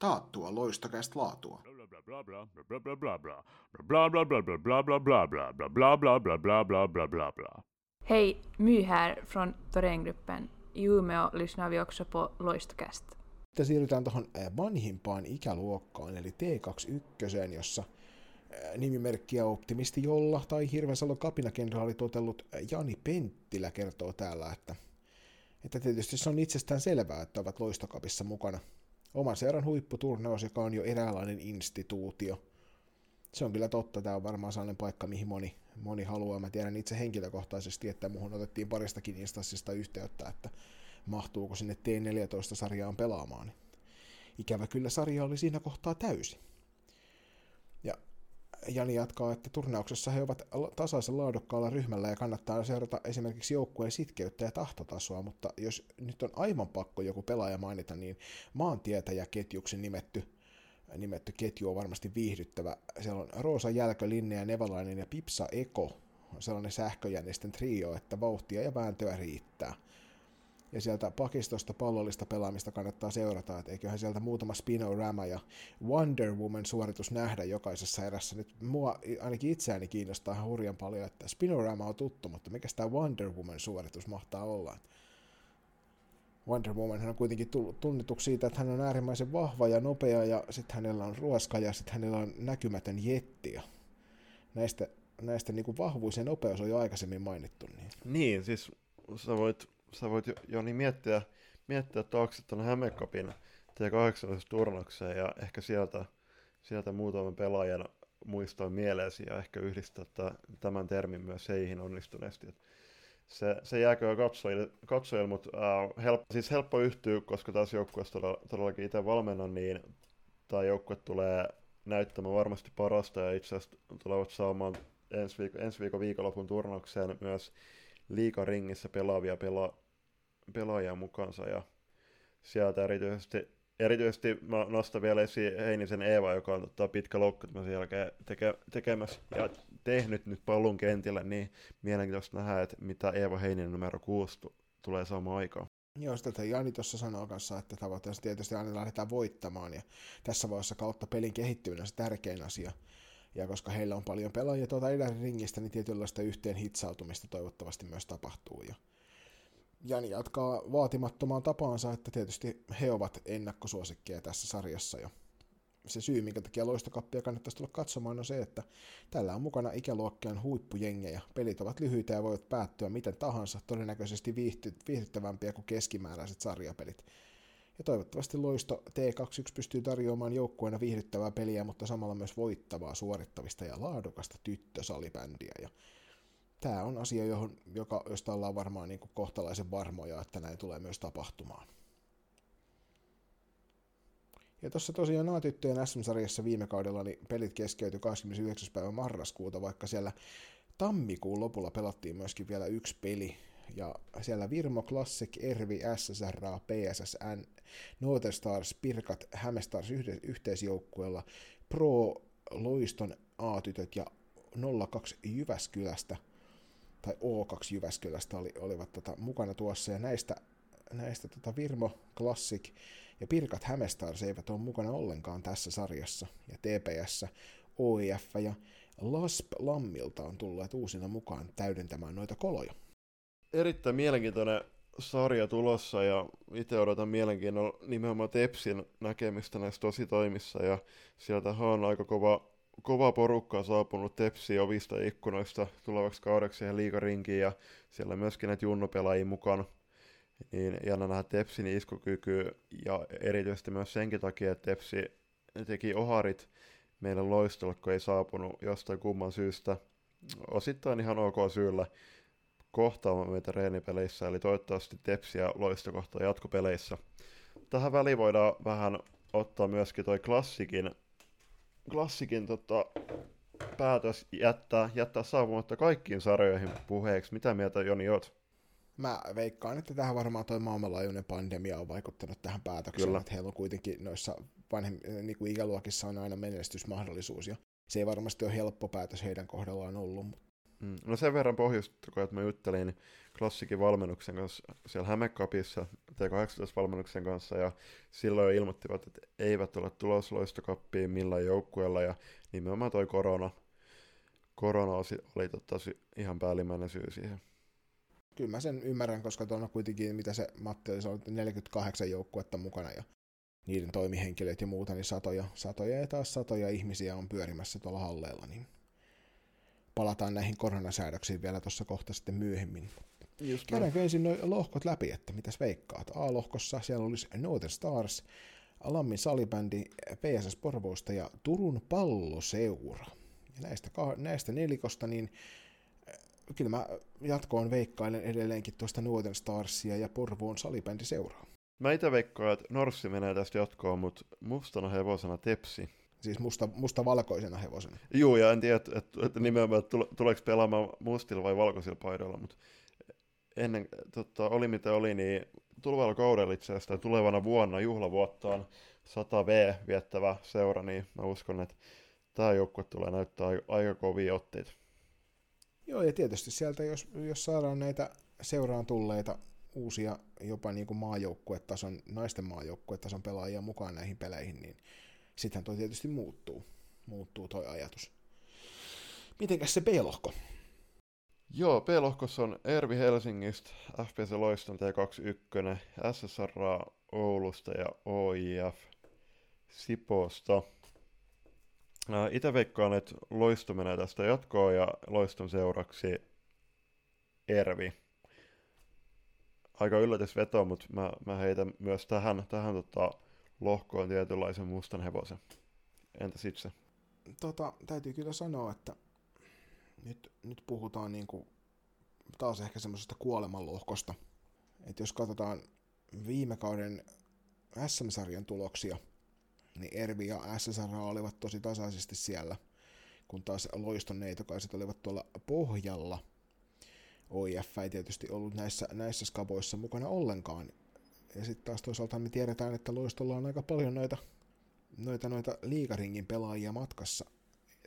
taattua loistokästä laatua. Hej, My här från Thorengruppen. I Umeå lyssnar vi också på Loistokast. Sitten siirrytään tuohon vanhimpaan ikäluokkaan, eli T21, jossa nimimerkkiä Optimisti Jolla tai Hirvensalo kapinakenraali totellut Jani Penttilä kertoo täällä, että, että tietysti se on itsestään selvää, että ovat loistokapissa mukana oman seuran huipputurnaus, joka on jo eräänlainen instituutio. Se on kyllä totta, tämä on varmaan sellainen paikka, mihin moni, moni haluaa. Mä tiedän itse henkilökohtaisesti, että muuhun otettiin paristakin instanssista yhteyttä, että mahtuuko sinne T14-sarjaan pelaamaan. Ikävä kyllä sarja oli siinä kohtaa täysi. Jani jatkaa, että turnauksessa he ovat tasaisen laadukkaalla ryhmällä ja kannattaa seurata esimerkiksi joukkueen sitkeyttä ja tahtotasoa, mutta jos nyt on aivan pakko joku pelaaja mainita, niin maantietäjä ketjuksi nimetty, nimetty ketju on varmasti viihdyttävä. Siellä on Roosa Jälkö, ja Nevalainen ja Pipsa Eko, sellainen sähköjännisten trio, että vauhtia ja vääntöä riittää – ja sieltä pakistosta pallollista pelaamista kannattaa seurata, että eiköhän sieltä muutama Spinorama ja Wonder Woman suoritus nähdä jokaisessa erässä. Nyt mua ainakin itseäni kiinnostaa hurjan paljon, että Spinorama on tuttu, mutta mikä tämä Wonder Woman suoritus mahtaa olla? Wonder Woman on kuitenkin tullut tunnetuksi siitä, että hän on äärimmäisen vahva ja nopea ja sitten hänellä on ruoska ja sitten hänellä on näkymätön jetti. Ja näistä, näistä niin kuin vahvuus ja nopeus on jo aikaisemmin mainittu. Niin, niin siis sä voit sä voit Joni niin miettiä, miettiä taakse tuonne Hämekopin T18-turnaukseen ja ehkä sieltä, sieltä muutaman pelaajan muistoin mieleesi ja ehkä yhdistää tämän termin myös heihin onnistuneesti. Se, se jääkö katsojille, katsojille mutta äh, help, siis helppo yhtyä, koska taas joukkueessa todellakin itse valmennan, niin tämä joukkue tulee näyttämään varmasti parasta ja itse asiassa tulevat saamaan ensi, viikko, ensi viikon viikonlopun turnaukseen myös liikaringissä pelaavia pela, pelaajia mukansa ja sieltä erityisesti, erityisesti mä nostan vielä esiin Heinisen Eeva, joka on tota, pitkä loukkaantumisen jälkeen teke, tekemässä ja tehnyt nyt pallon kentillä, niin mielenkiintoista nähdä, että mitä Eeva Heininen numero 6 tulee saamaan aikaan. Joo, sitä Jani tuossa sanoo kanssa, että tavoitteessa tietysti aina lähdetään voittamaan, ja tässä vaiheessa kautta pelin kehittyminen on se tärkein asia. Ja koska heillä on paljon pelaajia tuota ringistä, niin tietynlaista yhteen hitsautumista toivottavasti myös tapahtuu. Ja Jani jatkaa vaatimattomaan tapaansa, että tietysti he ovat ennakkosuosikkeja tässä sarjassa. Ja se syy, minkä takia loistokappia kannattaisi tulla katsomaan, on se, että tällä on mukana ikäluokkien huippujengejä. Pelit ovat lyhyitä ja voivat päättyä miten tahansa, todennäköisesti viihdyttävämpiä kuin keskimääräiset sarjapelit. Ja toivottavasti Loisto T21 pystyy tarjoamaan joukkueena viihdyttävää peliä, mutta samalla myös voittavaa, suorittavista ja laadukasta tyttösalibändiä. Ja tämä on asia, johon, joka, josta ollaan varmaan niin kuin kohtalaisen varmoja, että näin tulee myös tapahtumaan. Ja tuossa tosiaan A-tyttöjen SM-sarjassa viime kaudella niin pelit keskeytyi 29. päivä marraskuuta, vaikka siellä tammikuun lopulla pelattiin myöskin vielä yksi peli, Ja siellä Virmo Classic, Ervi, SSR, PSSN, Northern Stars, Pirkat, Hämestars yhteisjoukkueella, Pro, Loiston A-tytöt ja 02 Jyväskylästä, tai O2 Jyväskylästä oli, olivat tota, mukana tuossa, ja näistä, näistä tota Virmo Classic ja Pirkat Hämestars eivät ole mukana ollenkaan tässä sarjassa, ja TPS, OIF ja LASP Lammilta on tullut uusina mukaan täydentämään noita koloja. Erittäin mielenkiintoinen sarja tulossa ja itse odotan mielenkiinnolla nimenomaan Tepsin näkemistä näissä tositoimissa ja sieltä on aika kova, kova porukka saapunut Tepsi ovista ja ikkunoista tulevaksi kaudeksi siihen liikarinkiin ja siellä on myöskin näitä junnupelaajia mukana. Niin jännä nähdä Tepsin iskukyky ja erityisesti myös senkin takia, että Tepsi teki oharit meille loistolle, kun ei saapunut jostain kumman syystä. Osittain ihan ok syyllä kohtaamaan meitä reenipeleissä, eli toivottavasti Tepsiä loisto kohtaa jatkopeleissä. Tähän väliin voidaan vähän ottaa myöskin toi klassikin, klassikin tota, päätös jättää, jättää saapumatta kaikkiin sarjoihin puheeksi. Mitä mieltä Joni oot? Mä veikkaan, että tähän varmaan toi maailmanlaajuinen pandemia on vaikuttanut tähän päätökseen, Kyllä. että heillä on kuitenkin noissa vanhem, niin kuin ikäluokissa on aina menestysmahdollisuus, ja se ei varmasti ole helppo päätös heidän kohdallaan ollut, mutta Mm. No sen verran pohjustuko, että mä juttelin klassikin valmennuksen kanssa siellä Hämekapissa, T18-valmennuksen kanssa, ja silloin jo ilmoittivat, että eivät ole tulossa loistokappiin millään joukkueella, ja nimenomaan toi korona, korona oli, totta, ihan päällimmäinen syy siihen. kyllä mä sen ymmärrän, koska tuolla kuitenkin, mitä se Matti oli, se oli 48 joukkuetta mukana, ja niiden toimihenkilöt ja muuta, niin satoja, satoja ja taas satoja ihmisiä on pyörimässä tuolla halleilla, niin palataan näihin koronasäädöksiin vielä tuossa kohta sitten myöhemmin. Just Käydäänkö ensin nuo lohkot läpi, että mitäs veikkaat? A-lohkossa siellä olisi Northern Stars, Lammin salibändi, PSS Porvoosta ja Turun palloseura. Ja näistä, näistä nelikosta, niin äh, kyllä mä jatkoon veikkailen edelleenkin tuosta Northern Starsia ja Porvoon salibändiseuraa. Mä itse veikkaan, että Norssi menee tästä jatkoon, mutta mustana hevosena Tepsi. Siis musta, musta valkoisena hevosena. Juu, ja en tiedä, että, että, että nimenomaan, tule, tuleeko pelaamaan mustilla vai valkoisilla paidoilla, mutta ennen, tota, oli mitä oli, niin tulevalla kaudella itse asiassa, tulevana vuonna juhlavuottaan 100V viettävä seura, niin mä uskon, että tämä joukkue tulee näyttää aika, aika kovia otteita. Joo, ja tietysti sieltä, jos, jos saadaan näitä seuraan tulleita uusia jopa niin kuin maajoukkuetason, naisten maajoukkuetason pelaajia mukaan näihin peleihin, niin sittenhän toi tietysti muuttuu. Muuttuu toi ajatus. Mitenkäs se B-lohko? Joo, B-lohkossa on Ervi Helsingistä, FPC Loiston T21, SSR Oulusta ja OIF Sipoosta. Itse veikkaan, että Loisto menee tästä jatkoon ja Loiston seuraksi Ervi. Aika yllätysveto, mutta mä, mä heitän myös tähän, tähän tota, lohkoon tietynlaisen mustan hevosen. Entäs itse? Tota, täytyy kyllä sanoa, että nyt, nyt puhutaan niin kuin taas ehkä semmoisesta kuolemanlohkosta. Että jos katsotaan viime kauden SM-sarjan tuloksia, niin Ervi ja SSR olivat tosi tasaisesti siellä, kun taas Loiston neitokaiset olivat tuolla pohjalla. OIF ei tietysti ollut näissä, näissä skaboissa mukana ollenkaan. Ja sitten taas toisaalta me tiedetään, että Loistolla on aika paljon noita, noita, noita liikaringin pelaajia matkassa.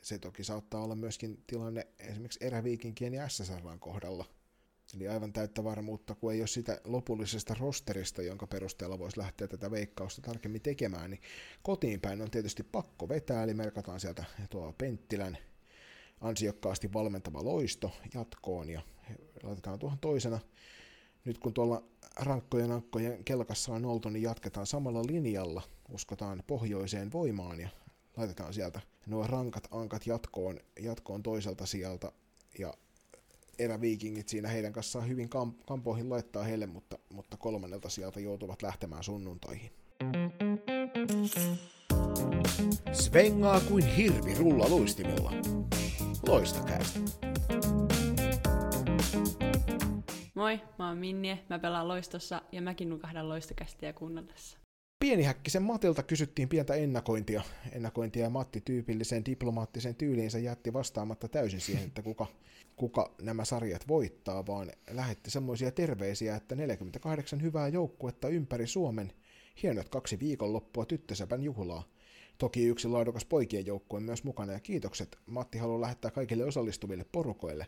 Se toki saattaa olla myöskin tilanne esimerkiksi eräviikinkien ja SSRn kohdalla. Eli aivan täyttä varmuutta, kun ei ole sitä lopullisesta rosterista, jonka perusteella voisi lähteä tätä veikkausta tarkemmin tekemään, niin kotiin päin on tietysti pakko vetää, eli merkataan sieltä tuo Penttilän ansiokkaasti valmentama loisto jatkoon ja laitetaan tuohon toisena. Nyt kun tuolla rankkojen ankkojen kelkassa on oltu, niin jatketaan samalla linjalla, uskotaan pohjoiseen voimaan ja laitetaan sieltä nuo rankat ankat jatkoon, jatkoon toiselta sieltä ja eräviikingit siinä heidän kanssaan hyvin kamp- kampoihin laittaa heille, mutta, mutta kolmannelta sieltä joutuvat lähtemään sunnuntaihin. Svengaa kuin hirvi rulla luistimella. Loistakäistä. Moi, mä oon Minnie, mä pelaan loistossa ja mäkin nukahdan loistokästiä kuunnellessa. Pienihäkkisen Matilta kysyttiin pientä ennakointia. Ennakointia ja Matti tyypilliseen diplomaattisen tyyliinsä jätti vastaamatta täysin siihen, että kuka, kuka nämä sarjat voittaa, vaan lähetti semmoisia terveisiä, että 48 hyvää joukkuetta ympäri Suomen, hienot kaksi viikonloppua tyttösäpän juhlaa. Toki yksi laadukas poikien joukkue myös mukana ja kiitokset Matti haluaa lähettää kaikille osallistuville porukoille.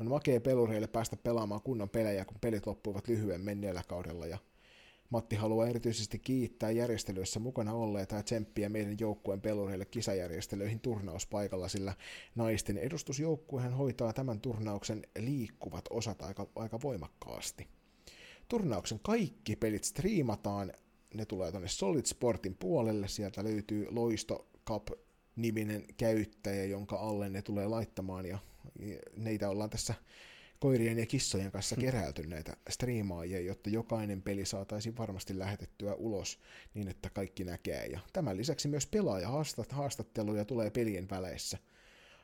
On makea pelureille päästä pelaamaan kunnon pelejä, kun pelit loppuivat lyhyen menneellä kaudella ja Matti haluaa erityisesti kiittää järjestelyissä mukana olleita ja tsemppiä meidän joukkueen pelureille kisajärjestelyihin turnauspaikalla, sillä naisten edustusjoukkuehan hoitaa tämän turnauksen liikkuvat osat aika, aika voimakkaasti. Turnauksen kaikki pelit striimataan, ne tulee tuonne Solid Sportin puolelle, sieltä löytyy Loisto Cup niminen käyttäjä, jonka alle ne tulee laittamaan. Ja neitä ollaan tässä koirien ja kissojen kanssa keräilty näitä striimaajia, jotta jokainen peli saataisiin varmasti lähetettyä ulos niin, että kaikki näkee. Ja tämän lisäksi myös pelaaja haastatteluja tulee pelien väleissä.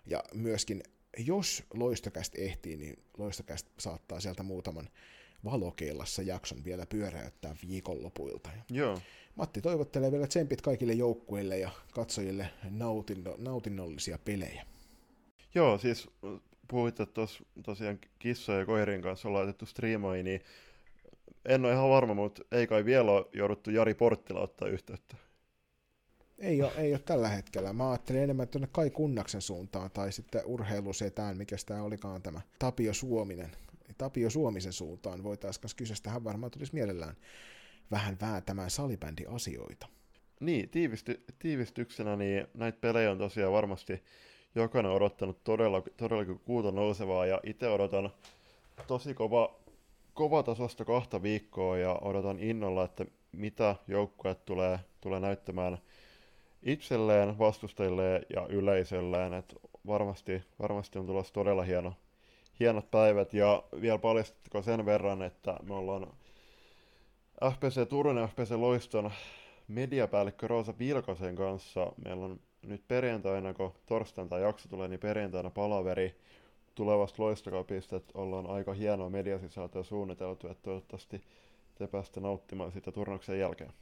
Ja myöskin, jos loistokästä ehtii, niin loistokästä saattaa sieltä muutaman valokeilassa jakson vielä pyöräyttää viikonlopuilta. Joo. Matti toivottelee vielä tsempit kaikille joukkueille ja katsojille nautinno, nautinnollisia pelejä. Joo, siis puhuit, että tos, tosiaan kissojen ja koirien kanssa on laitettu striimaihin, niin en ole ihan varma, mutta ei kai vielä ole jouduttu Jari Porttila ottaa yhteyttä. Ei ole, ei ole tällä hetkellä. Mä ajattelin enemmän tuonne Kai Kunnaksen suuntaan tai sitten urheilusetään, mikä tämä olikaan tämä Tapio Suominen. Tapio Suomisen suuntaan voitaisiin kanssa kyseistä. Hän varmaan tulisi mielellään vähän vääntämään salibändi-asioita. Niin, tiivisty, tiivistyksenä niin näitä pelejä on tosiaan varmasti jokainen odottanut todella, todellakin kuuta nousevaa ja itse odotan tosi kova, kovatasosta kahta viikkoa ja odotan innolla, että mitä joukkueet tulee, tulee näyttämään itselleen, vastustajille ja yleisölleen. Et varmasti, varmasti on tulossa todella hieno, hienot päivät ja vielä paljastitko sen verran, että me ollaan FPC Turun ja FPC Loiston mediapäällikkö Roosa Vilkosen kanssa. Meillä on nyt perjantaina, kun torstaina tai jakso tulee, niin perjantaina palaveri tulevasta loistokapista, että ollaan aika hienoa mediasisältöä suunniteltu, että toivottavasti te päästä nauttimaan sitä turnauksen jälkeen.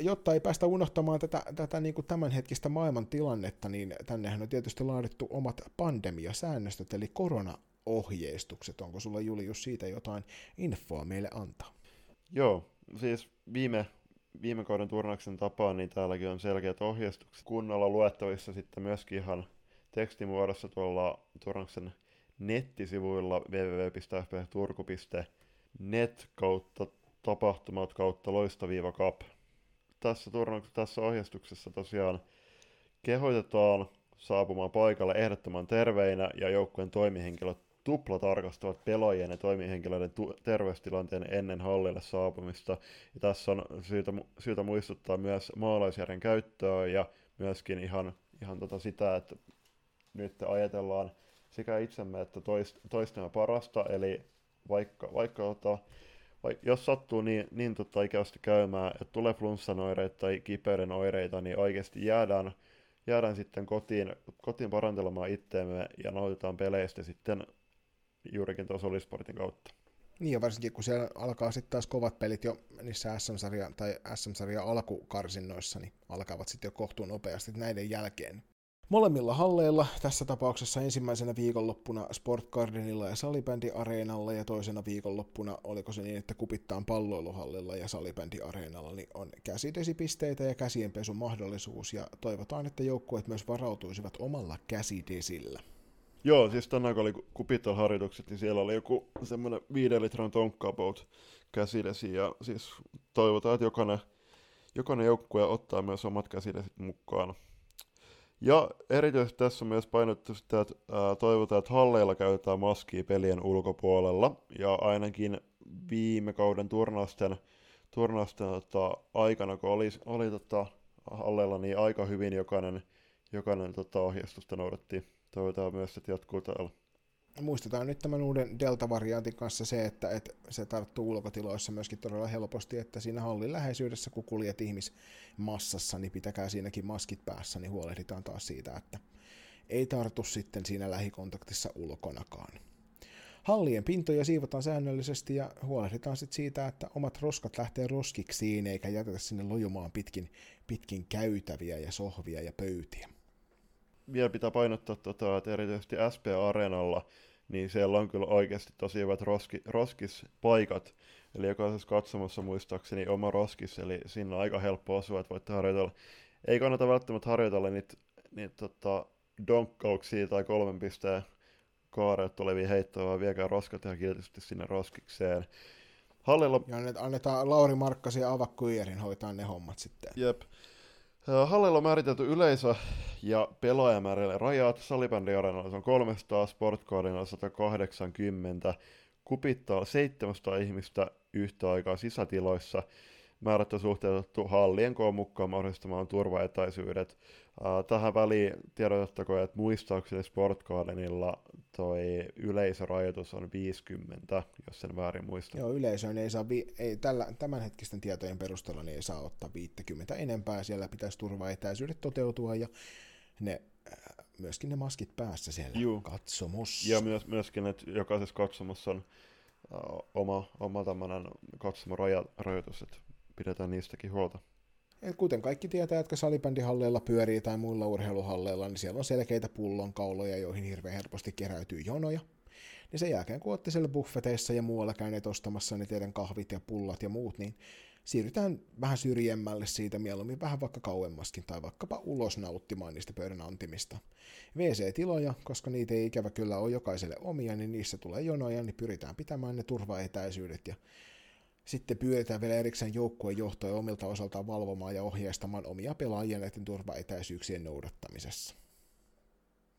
Jotta ei päästä unohtamaan tätä, tätä niin kuin tämänhetkistä maailman tilannetta, niin tännehän on tietysti laadittu omat pandemiasäännöstöt, eli koronaohjeistukset. Onko sulla Julius siitä jotain infoa meille antaa? Joo, siis viime viime kauden turnauksen tapaan, niin täälläkin on selkeät ohjeistukset kunnolla luettavissa sitten myöskin ihan tekstimuodossa tuolla turnauksen nettisivuilla www.fpturku.net kautta tapahtumat kautta loistaviiva cup. Tässä, tässä ohjeistuksessa tosiaan kehoitetaan saapumaan paikalle ehdottoman terveinä ja joukkueen toimihenkilöt tuplatarkastavat pelaajien ja toimihenkilöiden tu- terveystilanteen ennen hallille saapumista. Ja tässä on syytä, syytä muistuttaa myös maalaisjärjen käyttöä ja myöskin ihan, ihan tota sitä, että nyt ajatellaan sekä itsemme että toist, toistemme parasta, eli vaikka, vaikka tota, jos sattuu niin, niin tota ikävästi käymään, että tulee flunssan oireita tai kipeyden oireita, niin oikeasti jäädään, jäädään sitten kotiin, kotiin parantelemaan itteemme ja nautitaan peleistä sitten juurikin tuossa Olisportin kautta. Niin ja varsinkin kun siellä alkaa sitten taas kovat pelit jo niissä SM-sarja tai SM-sarja alkukarsinnoissa, niin alkavat sitten jo kohtuun nopeasti näiden jälkeen. Molemmilla halleilla, tässä tapauksessa ensimmäisenä viikonloppuna Sport Gardenilla ja Salibändi Areenalla ja toisena viikonloppuna, oliko se niin, että kupittaan palloiluhallilla ja Salibändi Areenalla, niin on käsidesipisteitä ja käsienpesun mahdollisuus ja toivotaan, että joukkueet myös varautuisivat omalla käsidesillä. Joo, siis tänään kun oli Kupital-harjoitukset, niin siellä oli joku semmoinen viiden litran tonkka about käsidesi, ja siis toivotaan, että jokainen, jokainen joukkue ottaa myös omat käsidesit mukaan. Ja erityisesti tässä on myös painottu sitä, että ää, toivotaan, että halleilla käytetään maskia pelien ulkopuolella, ja ainakin viime kauden turnausten, turnausten tota, aikana, kun oli, oli tota, halleilla, niin aika hyvin jokainen, jokainen tota, ohjeistusta noudattiin toivotaan myös, että jatkuu täällä. Muistetaan nyt tämän uuden Delta-variantin kanssa se, että, että se tarttuu ulkotiloissa myöskin todella helposti, että siinä hallin läheisyydessä, kun kuljet ihmismassassa, niin pitäkää siinäkin maskit päässä, niin huolehditaan taas siitä, että ei tartu sitten siinä lähikontaktissa ulkonakaan. Hallien pintoja siivotaan säännöllisesti ja huolehditaan sitten siitä, että omat roskat lähtee roskiksiin eikä jätetä sinne lojumaan pitkin, pitkin käytäviä ja sohvia ja pöytiä. Vielä pitää painottaa, tota, että erityisesti SP-areenalla, niin siellä on kyllä oikeasti tosi hyvät roski, roskispaikat. Eli jokaisessa katsomassa muistaakseni oma roskis, eli sinne on aika helppo osua, että voitte harjoitella. Ei kannata välttämättä harjoitella niitä, niitä tota, donkkauksia tai kolmen pisteen kaareet tulevia heittoja, vaan viekää roskat ihan kiltisti sinne roskikseen. Hallilla... Ja annetaan Lauri Markkasi ja Ava Kuijerin hoitaa ne hommat sitten. Jep. Hallilla on määritelty yleisö ja pelaajamäärille rajat. Salibändiarenalla on 300, Sportcardilla 180, kupittaa 700 ihmistä yhtä aikaa sisätiloissa. Määrät on suhteutettu hallien koon mukaan mahdollistamaan turvaetäisyydet. Tähän väliin tiedotettakoon, että muistaakseni Sport Gardenilla toi yleisörajoitus on 50, jos sen väärin muistan. Joo, yleisöön ei saa, vi- ei, tällä, tämänhetkisten tietojen perusteella niin ei saa ottaa 50 enempää, siellä pitäisi turvaetäisyydet toteutua ja ne, myöskin ne maskit päässä siellä Juu. katsomossa. Ja myös, myöskin, että jokaisessa katsomossa on uh, oma, oma tämmöinen katsomorajoitus, että pidetään niistäkin huolta. Et kuten kaikki tietää, jotka salibändihalleilla pyörii tai muilla urheiluhalleilla, niin siellä on selkeitä pullonkauloja, joihin hirveän helposti keräytyy jonoja. Niin sen jälkeen, kun olette siellä buffeteissa ja muualla käyneet ostamassa ne teidän kahvit ja pullat ja muut, niin siirrytään vähän syrjemmälle siitä mieluummin vähän vaikka kauemmaskin tai vaikkapa ulos nauttimaan niistä pöydän antimista. WC-tiloja, koska niitä ei ikävä kyllä ole jokaiselle omia, niin niissä tulee jonoja, niin pyritään pitämään ne turvaetäisyydet ja sitten pyydetään vielä erikseen joukkueen johtoja omilta osaltaan valvomaan ja ohjeistamaan omia pelaajia näiden turvaetäisyyksien noudattamisessa.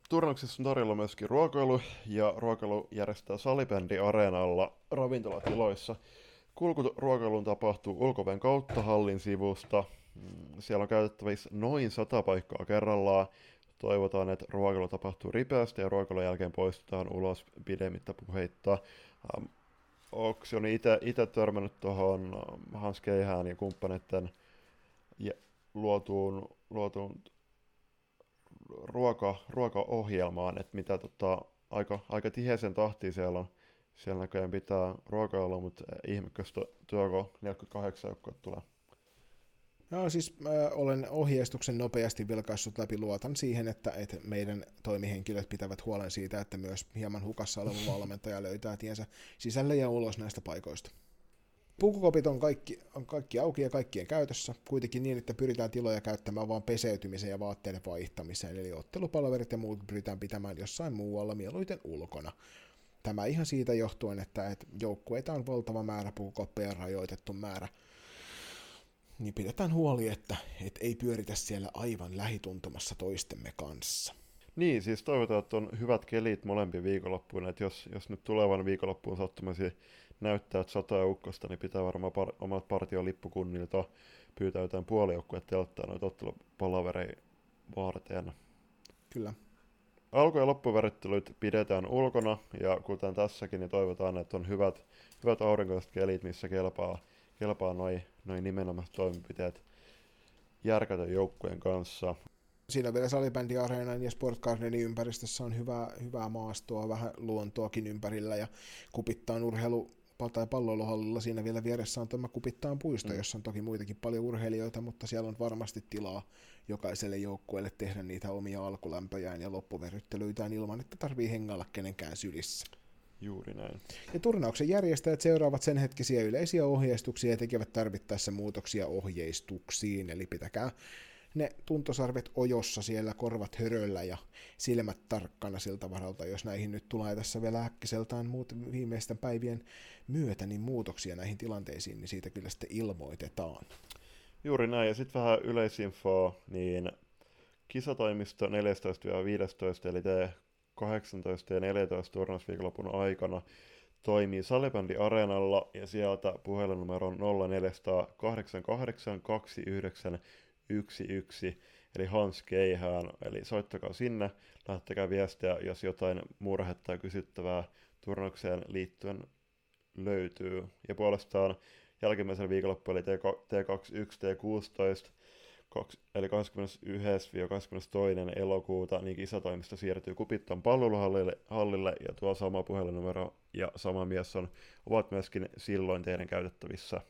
Turnauksessa on tarjolla myöskin ruokailu, ja ruokailu järjestää salibändi areenalla ravintolatiloissa. Kulku ruokailuun tapahtuu ulkoven kautta hallin sivusta. Mm, siellä on käytettävissä noin sata paikkaa kerrallaan. Toivotaan, että ruokailu tapahtuu ripeästi ja ruokailun jälkeen poistutaan ulos pidemmittä puheitta. Onko on itse törmännyt tuohon Hans Keihään ja kumppaneiden luotuun, luotuun ruoka, ruokaohjelmaan, että mitä tota, aika, aika tiheisen tahtiin siellä on. Siellä näköjään pitää ruokailla, mutta ihmeköstä työko 48 joukkoa tulee. No siis äh, olen ohjeistuksen nopeasti vilkaissut läpi, luotan siihen, että, että meidän toimihenkilöt pitävät huolen siitä, että myös hieman hukassa oleva valmentaja löytää tiensä sisälle ja ulos näistä paikoista. Pukukopit on kaikki, on kaikki auki ja kaikkien käytössä, kuitenkin niin, että pyritään tiloja käyttämään vain peseytymiseen ja vaatteiden vaihtamiseen, eli ottelupalverit ja muut pyritään pitämään jossain muualla, mieluiten ulkona. Tämä ihan siitä johtuen, että, että joukkueita on valtava määrä pukukoppeja rajoitettu määrä, niin pidetään huoli, että, että ei pyöritä siellä aivan lähituntumassa toistemme kanssa. Niin, siis toivotaan, että on hyvät kelit molempi viikonloppuun, että jos, jos nyt tulevan viikonloppuun sattumasi näyttää, että sata ukkosta, niin pitää varmaan par, omat partiolippukunnilta pyytää jotain puolijoukkuetta ja ottaa noita ottelupalaverei varten. Kyllä. Alku- ja loppuvärittelyt pidetään ulkona, ja kuten tässäkin, niin toivotaan, että on hyvät, hyvät aurinkoiset kelit, missä kelpaa, kelpaa noin noi nimenomaan toimenpiteet järkätön joukkueen kanssa. Siinä vielä salibändiareenan ja Sport Gardenin ympäristössä on hyvää, hyvää maastoa, vähän luontoakin ympärillä ja kupittaan urheilu tai palloiluhallilla siinä vielä vieressä on tämä kupittaan puisto, mm. jossa on toki muitakin paljon urheilijoita, mutta siellä on varmasti tilaa jokaiselle joukkueelle tehdä niitä omia alkulämpöjään ja loppuverryttelyitään ilman, että tarvii hengalla kenenkään sylissä. Juuri näin. Ja turnauksen järjestäjät seuraavat sen hetkisiä yleisiä ohjeistuksia ja tekevät tarvittaessa muutoksia ohjeistuksiin, eli pitäkää ne tuntosarvet ojossa siellä, korvat höröllä ja silmät tarkkana siltä varalta, jos näihin nyt tulee tässä vielä äkkiseltään muut viimeisten päivien myötä, niin muutoksia näihin tilanteisiin, niin siitä kyllä sitten ilmoitetaan. Juuri näin, ja sitten vähän yleisinfoa, niin kisatoimisto 14-15, eli te 18 ja 14 turnausviikonlopun aikana toimii Salibändi Areenalla ja sieltä puhelinnumero on 0488 29 11, eli Hans Keihään, eli soittakaa sinne, lähettäkää viestiä, jos jotain murhetta tai kysyttävää turnaukseen liittyen löytyy. Ja puolestaan jälkimmäisen viikonloppu, eli T21, T16, eli 21-22. elokuuta, niin kisatoimisto siirtyy Kupitton palveluhallille hallille, ja tuo sama puhelinnumero ja sama mies on, ovat myöskin silloin teidän käytettävissä.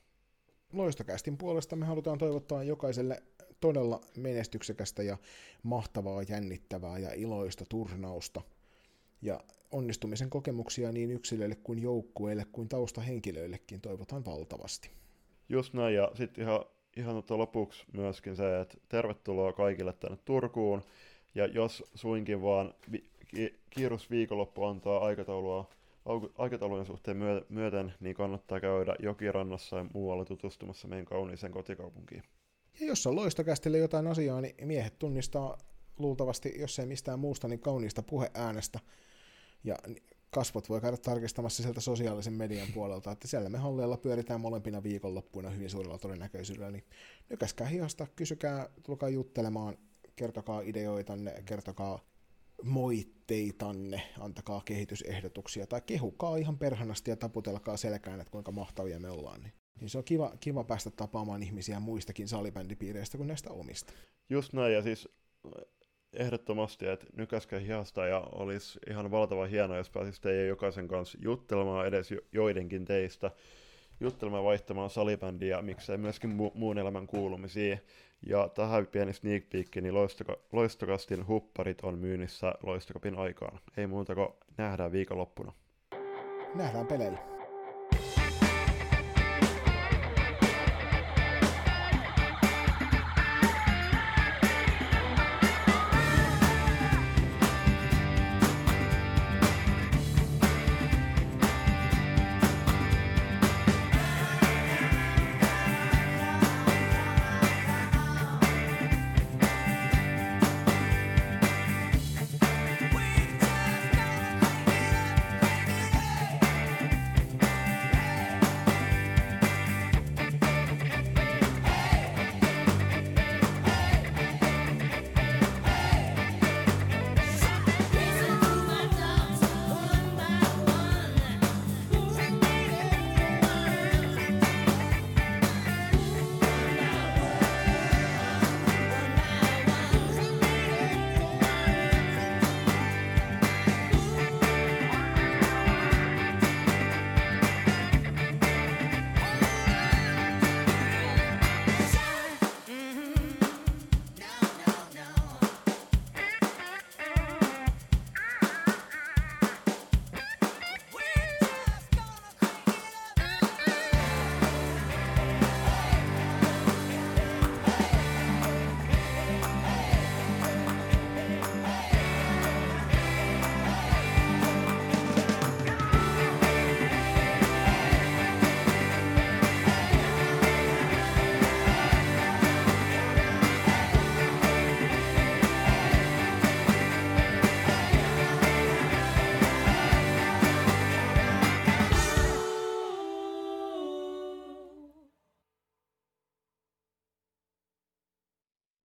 Loistokästin puolesta me halutaan toivottaa jokaiselle todella menestyksekästä ja mahtavaa, jännittävää ja iloista turnausta. Ja onnistumisen kokemuksia niin yksilöille kuin joukkueille kuin taustahenkilöillekin toivotan valtavasti. Just näin, ja sitten ihan, ihan lopuksi myöskin se, että tervetuloa kaikille tänne Turkuun, ja jos suinkin vaan vi- ki- kiirus viikonloppu antaa aikataulua aikataulujen suhteen myöten, niin kannattaa käydä jokirannassa ja muualla tutustumassa meidän kauniiseen kotikaupunkiin. Ja jos on loistokästille jotain asiaa, niin miehet tunnistaa luultavasti, jos ei mistään muusta, niin kauniista puheäänestä. Ja kasvot voi käydä tarkistamassa sieltä sosiaalisen median puolelta, että siellä me halleilla pyöritään molempina viikonloppuina hyvin suurella todennäköisyydellä, niin nykäskää hihasta, kysykää, tulkaa juttelemaan, kertokaa ideoitanne, kertokaa moitteitanne, antakaa kehitysehdotuksia tai kehukaa ihan perhanasti ja taputelkaa selkään, että kuinka mahtavia me ollaan. Niin, niin se on kiva, kiva päästä tapaamaan ihmisiä muistakin salibändipiireistä kuin näistä omista. Just näin, ja siis ehdottomasti, että nykäskää hihasta ja olisi ihan valtava hienoa, jos pääsisi teidän jokaisen kanssa juttelemaan edes joidenkin teistä, juttelemaan vaihtamaan salibändiä, miksei myöskin mu- muun elämän kuulumisia. Ja tähän pieni sneak peek, niin Loistoka- Loistokastin hupparit on myynnissä Loistokapin aikaan. Ei muuta kuin nähdään viikonloppuna. Nähdään peleillä.